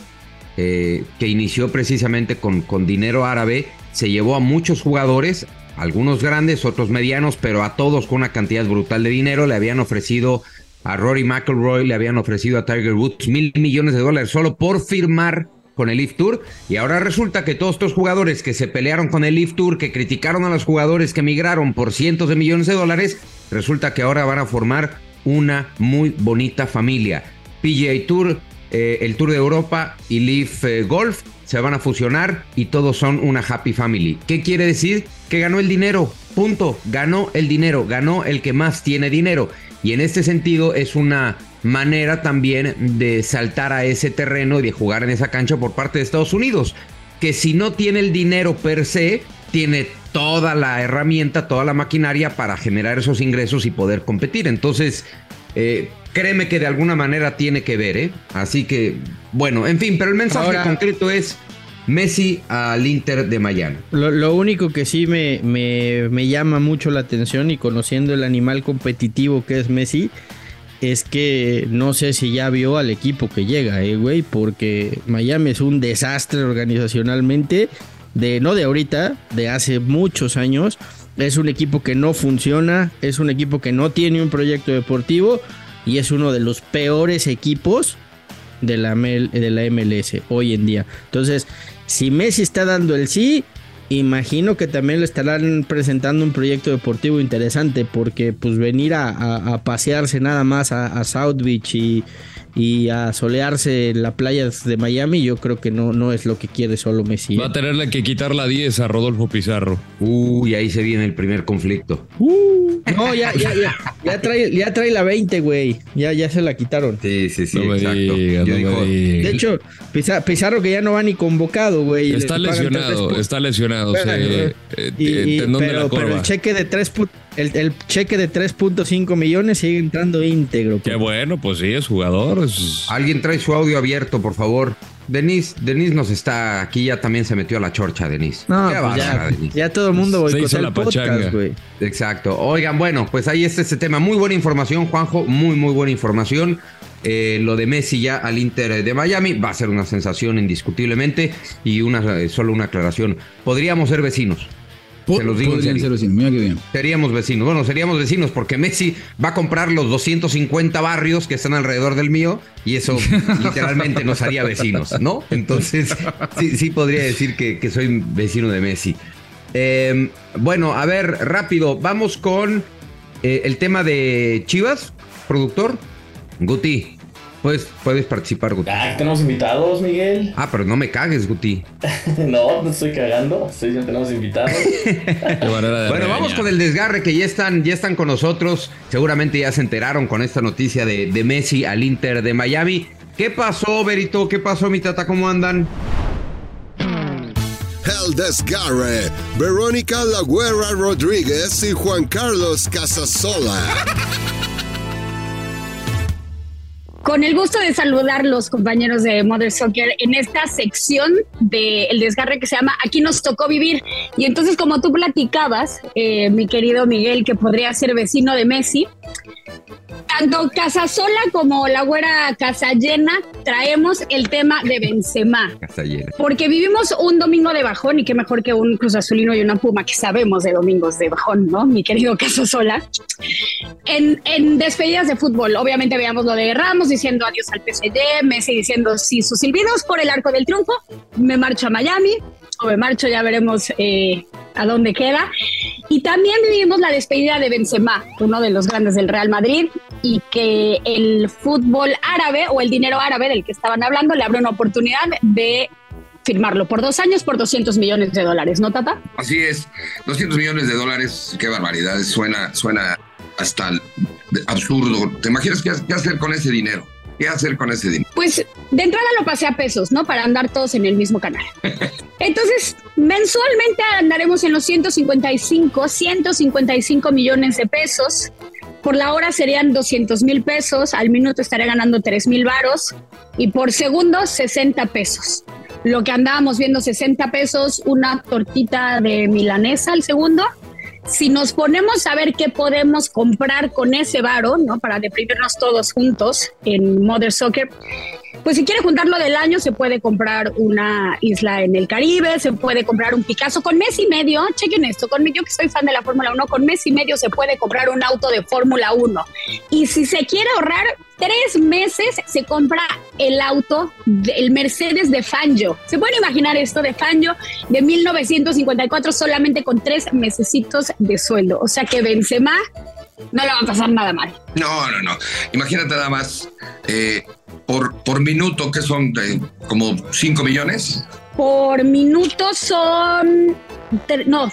eh, que inició precisamente con, con dinero árabe. Se llevó a muchos jugadores, algunos grandes, otros medianos, pero a todos con una cantidad brutal de dinero. Le habían ofrecido a Rory McIlroy, le habían ofrecido a Tiger Woods mil millones de dólares solo por firmar con el Leaf Tour y ahora resulta que todos estos jugadores que se pelearon con el Leaf Tour, que criticaron a los jugadores que emigraron por cientos de millones de dólares, resulta que ahora van a formar una muy bonita familia. PGA Tour, eh, el Tour de Europa y Leaf eh, Golf se van a fusionar y todos son una happy family. ¿Qué quiere decir? Que ganó el dinero. Punto. Ganó el dinero. Ganó el que más tiene dinero. Y en este sentido es una manera también de saltar a ese terreno y de jugar en esa cancha por parte de Estados Unidos, que si no tiene el dinero per se, tiene toda la herramienta, toda la maquinaria para generar esos ingresos y poder competir. Entonces, eh, créeme que de alguna manera tiene que ver, ¿eh? Así que, bueno, en fin, pero el mensaje concreto es Messi al Inter de Miami. Lo, único que sí me, me, me llama mucho la atención y conociendo el animal competitivo que es Messi, es que no sé si ya vio al equipo que llega, eh, güey, porque Miami es un desastre organizacionalmente, de no de ahorita, de hace muchos años. Es un equipo que no funciona, es un equipo que no tiene un proyecto deportivo y es uno de los peores equipos de la, de la MLS hoy en día. Entonces, si Messi está dando el sí, Imagino que también le estarán presentando un proyecto deportivo interesante porque pues venir a, pasearse nada más a South Beach y, y a solearse en la playa de Miami, yo creo que no, no es lo que quiere solo Messi. Va a tenerle que quitar la 10 a Rodolfo Pizarro. Uy, ahí se viene el primer conflicto. Uh, no, ya, ya, ya, ya, trae, ya trae la 20, güey. Ya, ya se la quitaron. Sí, sí, sí, exacto. de hecho, Pizarro que ya no va ni convocado, güey. Está lesionado, está lesionado. Se, eh, pero, pero el cheque de 3 el, cheque de 3.5 millones sigue entrando íntegro. Qué bueno, pues sí, es jugador. Alguien trae su audio abierto, por favor. Denis, Denis nos está aquí, ya también se metió a la chorcha, Denis. No, pues ya, ya, todo el mundo boicotea el podcast, güey. Exacto. Oigan, bueno, pues ahí está este tema. Muy buena información, Juanjo, muy, muy buena información. Eh, lo de Messi ya al Inter de Miami va a ser una sensación indiscutiblemente y una, solo una aclaración. Podríamos ser vecinos. Se los digo ser vecinos, mira qué bien. Seríamos vecinos. Bueno, seríamos vecinos porque Messi va a comprar los 250 barrios que están alrededor del mío y eso literalmente nos haría vecinos, ¿no? Entonces, sí, sí podría decir que, soy vecino de Messi. Em, bueno, a ver, rápido, vamos con eh, el tema de Chivas, productor. Guti, Puedes, puedes participar, Guti. Ah, tenemos invitados, Miguel. Ah, pero no me cagues, Guti. no, no estoy cagando. Sí, ya tenemos invitados. bueno, vamos con el desgarre que ya están, ya están con nosotros. Seguramente ya se enteraron con esta noticia de, de Messi al Inter de Miami. ¿Qué pasó, Berito? ¿Qué pasó, mi tata? ¿Cómo andan? El desgarre. Verónica Lagüera Rodríguez y Juan Carlos Casasola. Con el gusto de saludar los compañeros de Mother Soccer en esta sección del desgarre que se llama Aquí nos tocó vivir. Y entonces, como tú platicabas, eh, mi querido Miguel, que podría ser vecino de Messi, tanto Casa Sola como la güera Casa Llena traemos el tema de Benzema. Casa Llena. Porque vivimos un domingo de bajón y qué mejor que un Cruz Azulino y una Puma que sabemos de domingos de bajón, ¿no? Mi querido Casa Sola. En, en despedidas de fútbol, obviamente veamos lo de Ramos diciendo adiós al PSG, Messi diciendo sí sus silbidos por el arco del triunfo, me marcho a Miami o me marcho, ya veremos eh, a dónde queda. Y también vivimos la despedida de Benzema, uno de los grandes del Real Madrid, y que el fútbol árabe o el dinero árabe del que estaban hablando le abrió una oportunidad de firmarlo por dos años por 200 millones de dólares, ¿no, Tata? Así es, 200 millones de dólares, qué barbaridad, suena, suena hasta absurdo. ¿Te imaginas qué, hacer con ese dinero? ¿Qué hacer con ese dinero? Pues de entrada lo pasé a pesos, ¿no? Para andar todos en el mismo canal. Entonces, mensualmente andaremos en los 155, 155 millones de pesos. Por la hora serían 200 mil pesos, al minuto estaré ganando 3 mil varos y por segundo 60 pesos. Lo que andábamos viendo 60 pesos, una tortita de milanesa al segundo si nos ponemos a ver qué podemos comprar con ese varo, ¿no? Para deprimirnos todos juntos en Mother Soccer, pues si quiere juntarlo del año, se puede comprar una isla en el Caribe, se puede comprar un Picasso con mes y medio. Chequen esto, con yo que soy fan de la Fórmula 1, con mes y medio se puede comprar un auto de Fórmula 1. Y si se quiere ahorrar tres meses, se compra el auto, el Mercedes de Fangio. ¿Se pueden imaginar esto de Fangio de 1954 solamente con tres mesecitos de sueldo? O sea que Benzema no le va a pasar nada mal. No, no, no. Imagínate nada más, eh, por, por minuto, que son Eh, como 5 millones. Por minuto son. No,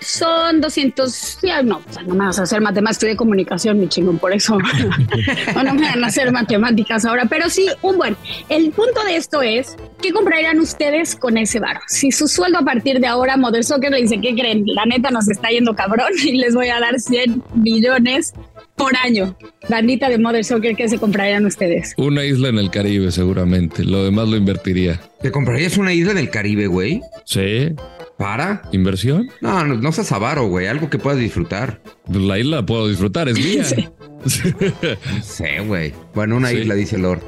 son 200. Ya, no, no me vas a hacer matemáticas, de comunicación, mi chingón, por eso. no, no me van a hacer matemáticas ahora, pero sí, un buen. El punto de esto es: ¿qué comprarían ustedes con ese bar? Si su sueldo a partir de ahora, Model Soccer le dice, ¿qué creen? La neta nos está yendo cabrón y les voy a dar 100 millones por año. Bandita de Model Soccer, ¿qué se comprarían ustedes? Una isla en el Caribe, seguramente. Lo demás lo invertiría. ¿Te comprarías una isla en el Caribe, güey? ¿Sí? ¿Para? ¿Inversión? No, no, no seas avaro, güey. Algo que puedas disfrutar. Pues la isla puedo disfrutar, es mía. Sí. No sé, güey. Bueno, una Sí. isla, dice Lord.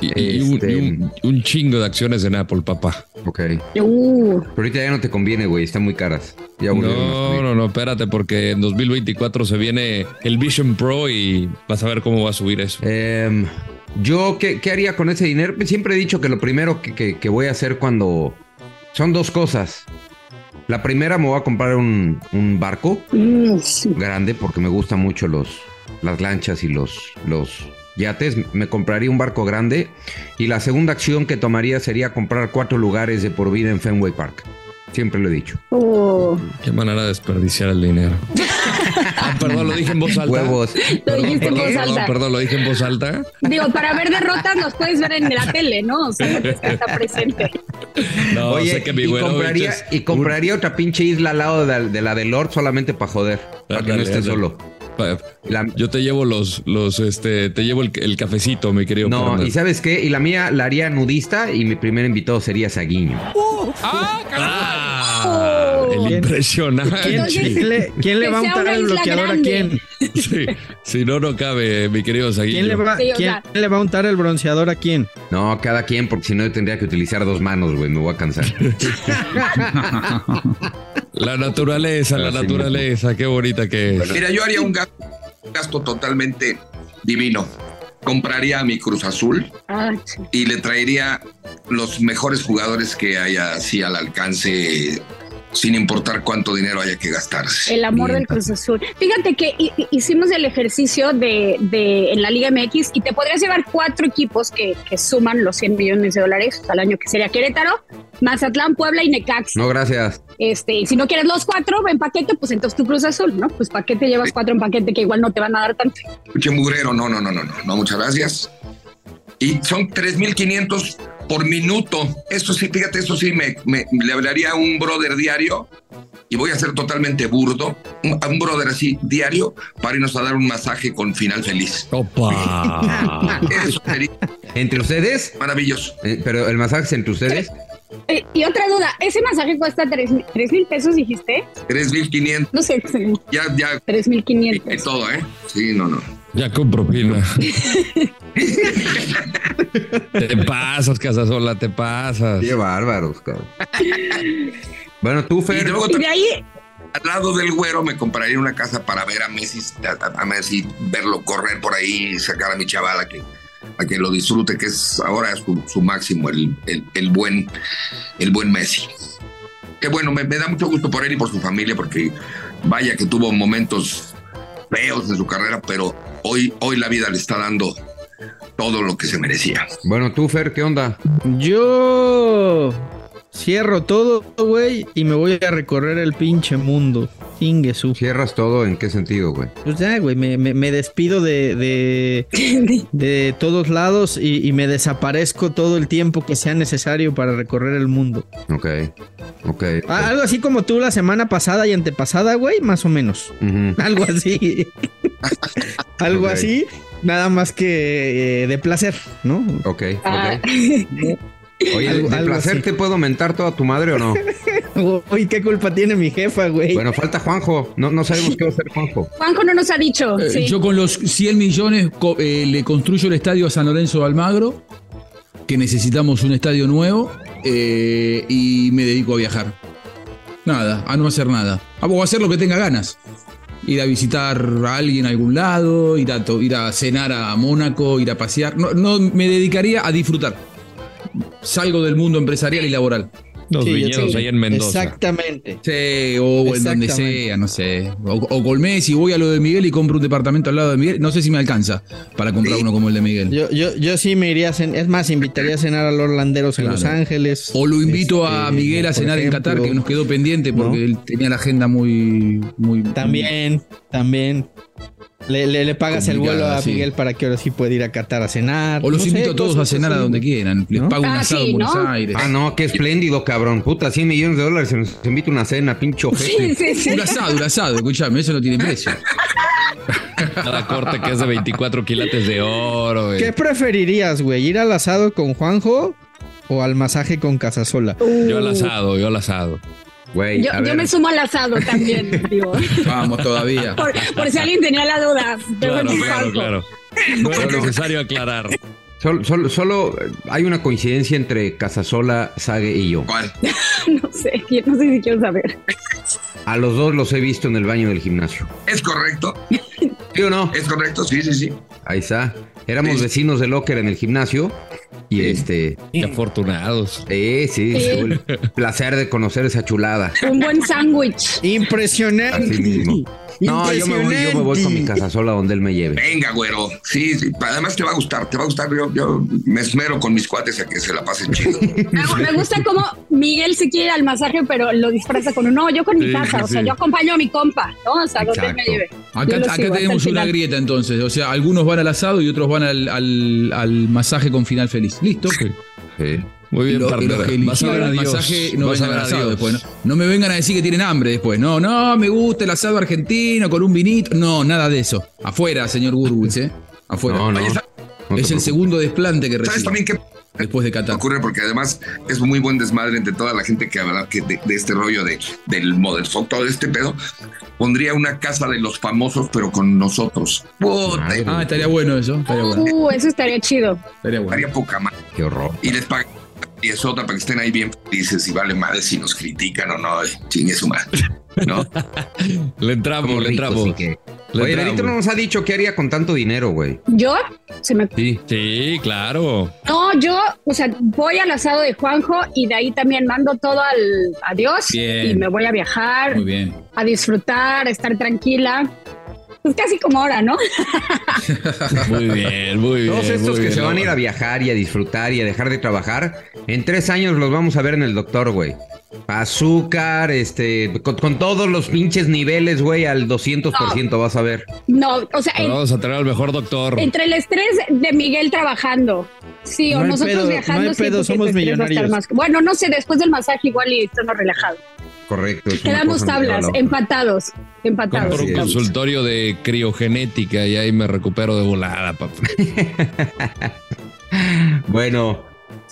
Y, y un, Este- y un- un chingo de acciones en Apple, papá. Ok. Uh, Pero ahorita ya no te conviene, güey. Están muy caras. Ya No, no, no, espérate, porque en 2024 se viene el Vision Pro y vas a ver cómo va a subir eso. Em, yo, ¿qué, qué haría con ese dinero? Siempre he dicho que lo primero que, que- que voy a hacer cuando... Son dos cosas. La primera me voy a comprar un, un barco mm, sí. grande porque me gustan mucho los, las lanchas y los, los yates. Me compraría un barco grande. Y la segunda acción que tomaría sería comprar cuatro lugares de por vida en Fenway Park. Siempre lo he dicho. Uh, Qué manera de desperdiciar el dinero. ah, perdón, lo dije en voz alta. Huevos. Lo Perdón, dijiste en perdón, voz perdón, alta. perdón, lo dije en voz alta. Digo, para ver derrotas los puedes ver en la tele, ¿no? O sea, no estar presente. No, Oye, sé que mi y güero compraría, es y compraría otra pinche isla al lado de, de la de Lord solamente para joder. Para que no esté solo. Pa- La- Yo te llevo los, los, este, te llevo el, el cafecito, mi querido. no, y ¿sabes qué? Y la mía la haría nudista y mi primer invitado sería Saguiño. Ah, el Oh. impresionante. ¿Quién, le, quién le va a untar el bloqueador a quién? Sí, si no, no cabe, mi querido Saguillo. ¿Quién le, va, Sí, o quién sea- le va a untar el bronceador a quién? No, cada quien, porque si no yo tendría que utilizar dos manos, güey. Me voy a cansar. La naturaleza, la naturaleza, qué bonita que es. Mira, yo haría un gasto, gasto totalmente divino. Compraría a mi Cruz Azul y le traería los mejores jugadores que haya así al alcance, sin importar cuánto dinero haya que gastarse. El amor Bien. del Cruz Azul. Fíjate que hi- hi- hicimos el ejercicio de, de- en la Liga MX y te podrías llevar cuatro equipos que, que suman los 100 millones de dólares al año, que sería Querétaro, Mazatlán, Puebla y Necax. No, gracias. Este, y si no quieres los cuatro en paquete, pues entonces tu Cruz Azul, ¿no? Pues ¿para qué te llevas cuatro en paquete que igual no te van a dar tanto? Mugrero, no, no, no, no, no, no, muchas gracias. Y son 3.500 por minuto. Eso sí, fíjate, eso sí, me, me- le hablaría a un brother diario y voy a ser totalmente burdo, un- a un brother así diario para irnos a dar un masaje con final feliz. Opa. Eso sería ¿Entre ustedes? maravilloso. Eh, pero el masaje es entre ustedes. Eh, y otra duda, ¿ese masaje cuesta tres mil- tres mil pesos, dijiste? 3.500, No sé, ya, ya, tres mil y, y quinientos. todo, ¿eh? Sí, no, no. Ya con propina. te pasas, Casasola, te pasas. Qué bárbaros, cabrón. Bueno, tú, Y Fer. luego Y de ahí, al lado del güero me compraría una casa para ver a Messi, a, a Messi, verlo correr por ahí, sacar a mi chavala que, a que lo disfrute, que es ahora su, su máximo, el, el, el buen, el buen Messi. Que bueno, me, me da mucho gusto por él y por su familia, porque vaya que tuvo momentos feos en su carrera, pero hoy, hoy la vida le está dando todo lo que se merecía. Bueno, tú, Fer, ¿qué onda? Yo cierro todo, güey, y me voy a recorrer el pinche mundo. Ingue su. ¿Cierras todo? ¿En qué sentido, güey? Pues ya, güey, me, me- me despido de, de, de todos lados y, y me desaparezco todo el tiempo que sea necesario para recorrer el mundo. Ok. Ok. Ah, algo así como tú la semana pasada y antepasada, güey, más o menos. Algo así. algo así, nada más que eh, de placer, ¿no? Ok, Ah. ok. Oye, Algo- ¿de algo placer así. te puedo mentar toda tu madre o no? Uy, ¿qué culpa tiene mi jefa, güey? Bueno, falta Juanjo. No, no sabemos qué va a hacer Juanjo. Juanjo no nos ha dicho. Eh, sí. Yo con los 100 millones co- eh, le construyo el estadio a San Lorenzo de Almagro, que necesitamos un estadio nuevo, eh, y me dedico a viajar. Nada, a no hacer nada. A hacer lo que tenga ganas. Ir a visitar a alguien a algún lado, ir a, ir a cenar a Mónaco, ir a pasear. No, no, me dedicaría a disfrutar. Salgo del mundo empresarial y laboral. Los Sí, viñedos sí. ahí en Mendoza. Exactamente. Sí, o en donde sea, no sé. O, o con Messi, voy a lo de Miguel y compro un departamento al lado de Miguel. No sé si me alcanza para comprar uno como el de Miguel. Yo, yo, yo sí me iría a cenar. Es más, invitaría a cenar a los Landeros en Claro. Los Ángeles. O lo invito a Este, Miguel a cenar en. Qatar, que nos quedó pendiente porque ¿No? él tenía la agenda muy. muy También, también. Le, le- le pagas el vuelo a sí. Miguel para que ahora sí pueda ir a Qatar a cenar. O los No sé, invito a todos a cenar a donde quieran. Les ¿No? pago un Ah, asado sí, en Buenos ¿no? Aires. Ah, no, qué espléndido, cabrón. Puta, 100 millones de dólares. Se nos invita una cena, pincho Sí, sí, sí. Un asado, un asado, escúchame, eso no tiene precio. Cada corte que es de 24 quilates de oro. güey. ¿Qué preferirías, güey? ¿Ir al asado con Juanjo o al masaje con Casasola? Yo al asado, yo al asado. Güey, Yo, yo me sumo al asado también, digo. Vamos todavía. Por, por si alguien tenía la duda. Pero Claro, es claro, claro. No es necesario aclarar. Solo, solo, solo, hay una coincidencia entre Casasola, Sage y yo. ¿Cuál? No sé, yo no sé si quiero saber. A los dos los he visto en el baño del gimnasio. ¿Es correcto? ¿Sí o no? ¿Es correcto? Sí, sí, sí. Ahí está. Éramos Sí. vecinos de Locker en el gimnasio. Y este. Qué afortunados. Sí, sí, Sí. placer de conocer esa chulada. Un buen sándwich. Impresionante. Así mismo. No, yo me voy, yo me voy con mi Casasola donde él me lleve. Venga, güero. Sí, sí. Además te va a gustar, te va a gustar. Yo, yo me esmero con mis cuates a que se la pasen chido. Me, me gusta cómo Miguel se quiere ir al masaje, pero lo disfraza con un no, yo con mi Sí, casa, sí, o sea, sí. yo acompaño a mi compa, ¿no? O sea, donde él me lleve. Acá, tenemos una grieta entonces. O sea, algunos van al asado y otros van al, al- al masaje con final feliz. ¿Listo? Sí. Muy bien, Lo- partner. los que Vas a ver eligieron a el Dios. masaje no Vas a ver a Dios. después. ¿no? No me vengan a decir que tienen hambre después. No, no, me gusta el asado argentino con un vinito. No, nada de eso. Afuera, señor Gurwitz, ¿eh? Afuera. No, no. Oye, ¿sabes no te es el segundo desplante que ¿Sabes recibe también qué después de Qatar. ocurre? Porque además es muy buen desmadre entre toda la gente que habla que de, de este rollo de, del model folk, todo este pedo. Pondría una casa de los famosos, pero con nosotros. Puta, Madre. Ah, estaría bueno eso. Estaría bueno. Uh, eso estaría chido. Estaría bueno. haría poca más. Qué horror. Y les pagan y es otra para que estén ahí bien felices y vale madre si nos critican o no. eh, Chingue su madre. ¿No? Le entramos, le entramos. sí que- Le Oye. Benito no nos ha dicho qué haría con tanto dinero, güey. Yo, se me... Sí. Sí, claro. No, yo, o sea, voy al asado de Juanjo y de ahí también mando todo al adiós Bien. y me voy a viajar, Muy bien. a disfrutar, a estar tranquila. Pues casi como ahora, ¿no? Muy bien, muy bien. Todos estos que bien, se van a ir a viajar y a disfrutar y a dejar de trabajar, en tres años los vamos a ver en el doctor, güey. Azúcar, este, con, con todos los pinches niveles, güey, al 200% vas a ver. No, o sea, en- Vamos a tener al mejor doctor. entre el estrés de Miguel trabajando, sí, No o nosotros pedo, viajando, no hay pedo, somos millonarios. más- Bueno, no sé, después del masaje igual y estamos relajados. Correcto. Quedamos tablas, no empatados, empatados. Compro un consultorio de criogenética y ahí me recupero de volada, papá. Bueno,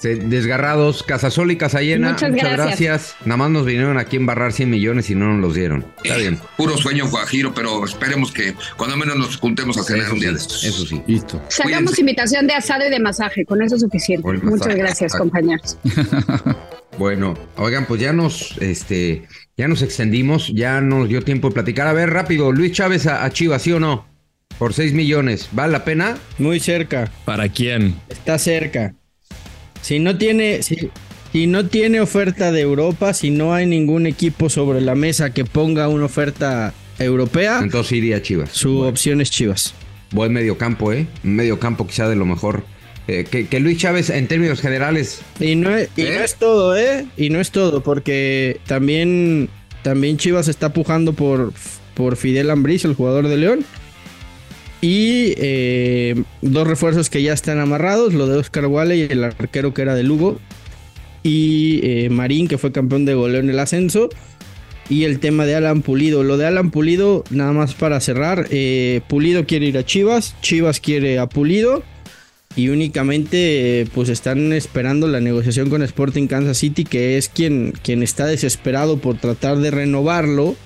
desgarrados, Casasol y Casallena, Muchas muchas, gracias. gracias. Nada más nos vinieron aquí a embarrar 100 millones y no nos los dieron. Está bien. Puro sueño guajiro, pero esperemos que cuando menos nos juntemos a cenar un día sí, de estos. eso sí. Listo. Sacamos invitación de asado y de masaje, con eso es suficiente. Muchas gracias, compañeros. Bueno, oigan, pues ya nos, este, ya nos extendimos, ya nos dio tiempo de platicar. A ver, rápido, Luis Chávez a, a Chivas, ¿sí o no? Por 6 millones, ¿vale la pena? Muy cerca. ¿Para quién? Está cerca. Si no tiene, si, si no tiene oferta de Europa, si no hay ningún equipo sobre la mesa que ponga una oferta europea, Entonces iría Chivas. su opción es Chivas. Buen mediocampo, ¿eh? Un mediocampo quizá de lo mejor. Eh, que, que Luis Chávez, en términos generales, Y no, es, y ¿Eh? no es todo, ¿eh? Y no es todo, porque también, también Chivas está pujando por, por Fidel Ambriz, el jugador de León. Y eh, dos refuerzos que ya están amarrados, lo de Oscar Wale y el arquero que era de Lugo. Y eh, Marín, que fue campeón de goleo en el ascenso. Y el tema de Alan Pulido. Lo de Alan Pulido, nada más para cerrar. eh, Pulido quiere ir a Chivas. Chivas quiere a Pulido. y únicamente pues están esperando la negociación con Sporting Kansas City, que es quien, quien está desesperado por tratar de renovarlo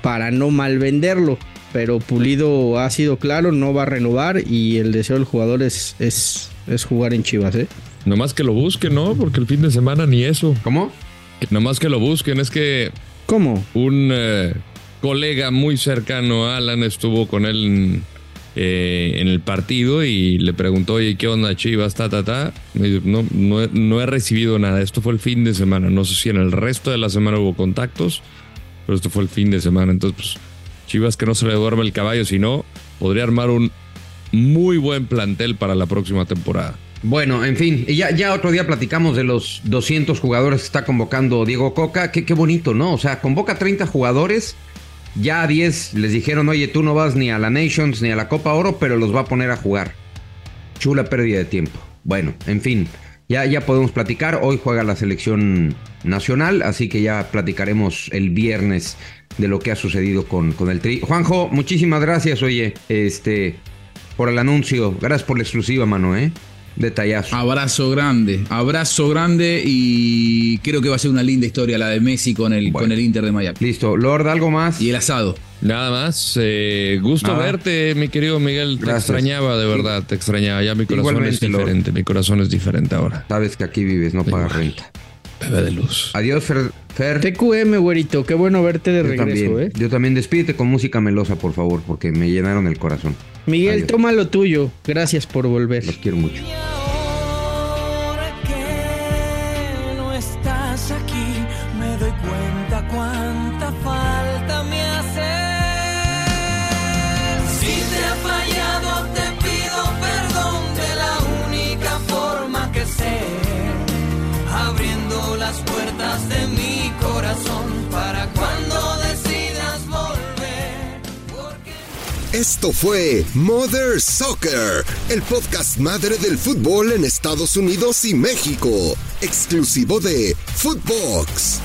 para no mal venderlo. Pero Pulido ha sido claro, no va a renovar y el deseo del jugador es, es, es jugar en Chivas. ¿eh? Nomás que lo busquen, ¿no? Porque el fin de semana ni eso. ¿Cómo? Nomás que lo busquen, es que ¿Cómo? un eh, colega muy cercano a Alan estuvo con él en, eh, en el partido y le preguntó, oye, ¿qué onda Chivas? Ta, ta, ta. Me dijo, no, no, he- no he recibido nada. Esto fue el fin de semana. No sé si en el resto de la semana hubo contactos, pero esto fue el fin de semana. Entonces, pues, Chivas que no se le duerme el caballo, si no, podría armar un muy buen plantel para la próxima temporada. Bueno, en fin, ya otro día platicamos de los 200 jugadores que está convocando Diego Coca. Qué, qué bonito, ¿no? O sea, convoca 30 jugadores. Ya a 10 les dijeron, oye, tú no vas ni a la Nations ni a la Copa Oro, pero los va a poner a jugar. Chula pérdida de tiempo. Bueno, en fin, ya, ya podemos platicar. Hoy juega la selección nacional, así que ya platicaremos el viernes de lo que ha sucedido con, con el tri. Juanjo, muchísimas gracias, oye, este, por el anuncio. Gracias por la exclusiva, mano, ¿eh? Detallazo. Abrazo grande, abrazo grande y creo que va a ser una linda historia la de Messi con el, Bueno. con el Inter de Miami. Listo, Lord, ¿algo más? Y el asado. Nada más, eh, gusto Nada. verte, mi querido Miguel. Te extrañaba, de verdad, te extrañaba. Ya mi corazón Igualmente, es Lord. diferente, mi corazón es diferente ahora. Sabes que aquí vives, no pagas renta. Bebé de luz. Adiós, Fer. Fer. TQM, güerito, qué bueno verte de Yo regreso, también, ¿eh? yo también despídete con música melosa, por favor, porque me llenaron el corazón. Miguel, Adiós. toma lo tuyo. Gracias por volver. Los quiero mucho. Esto fue Mother Soccer, el podcast madre del fútbol en Estados Unidos y México, exclusivo de Footbox.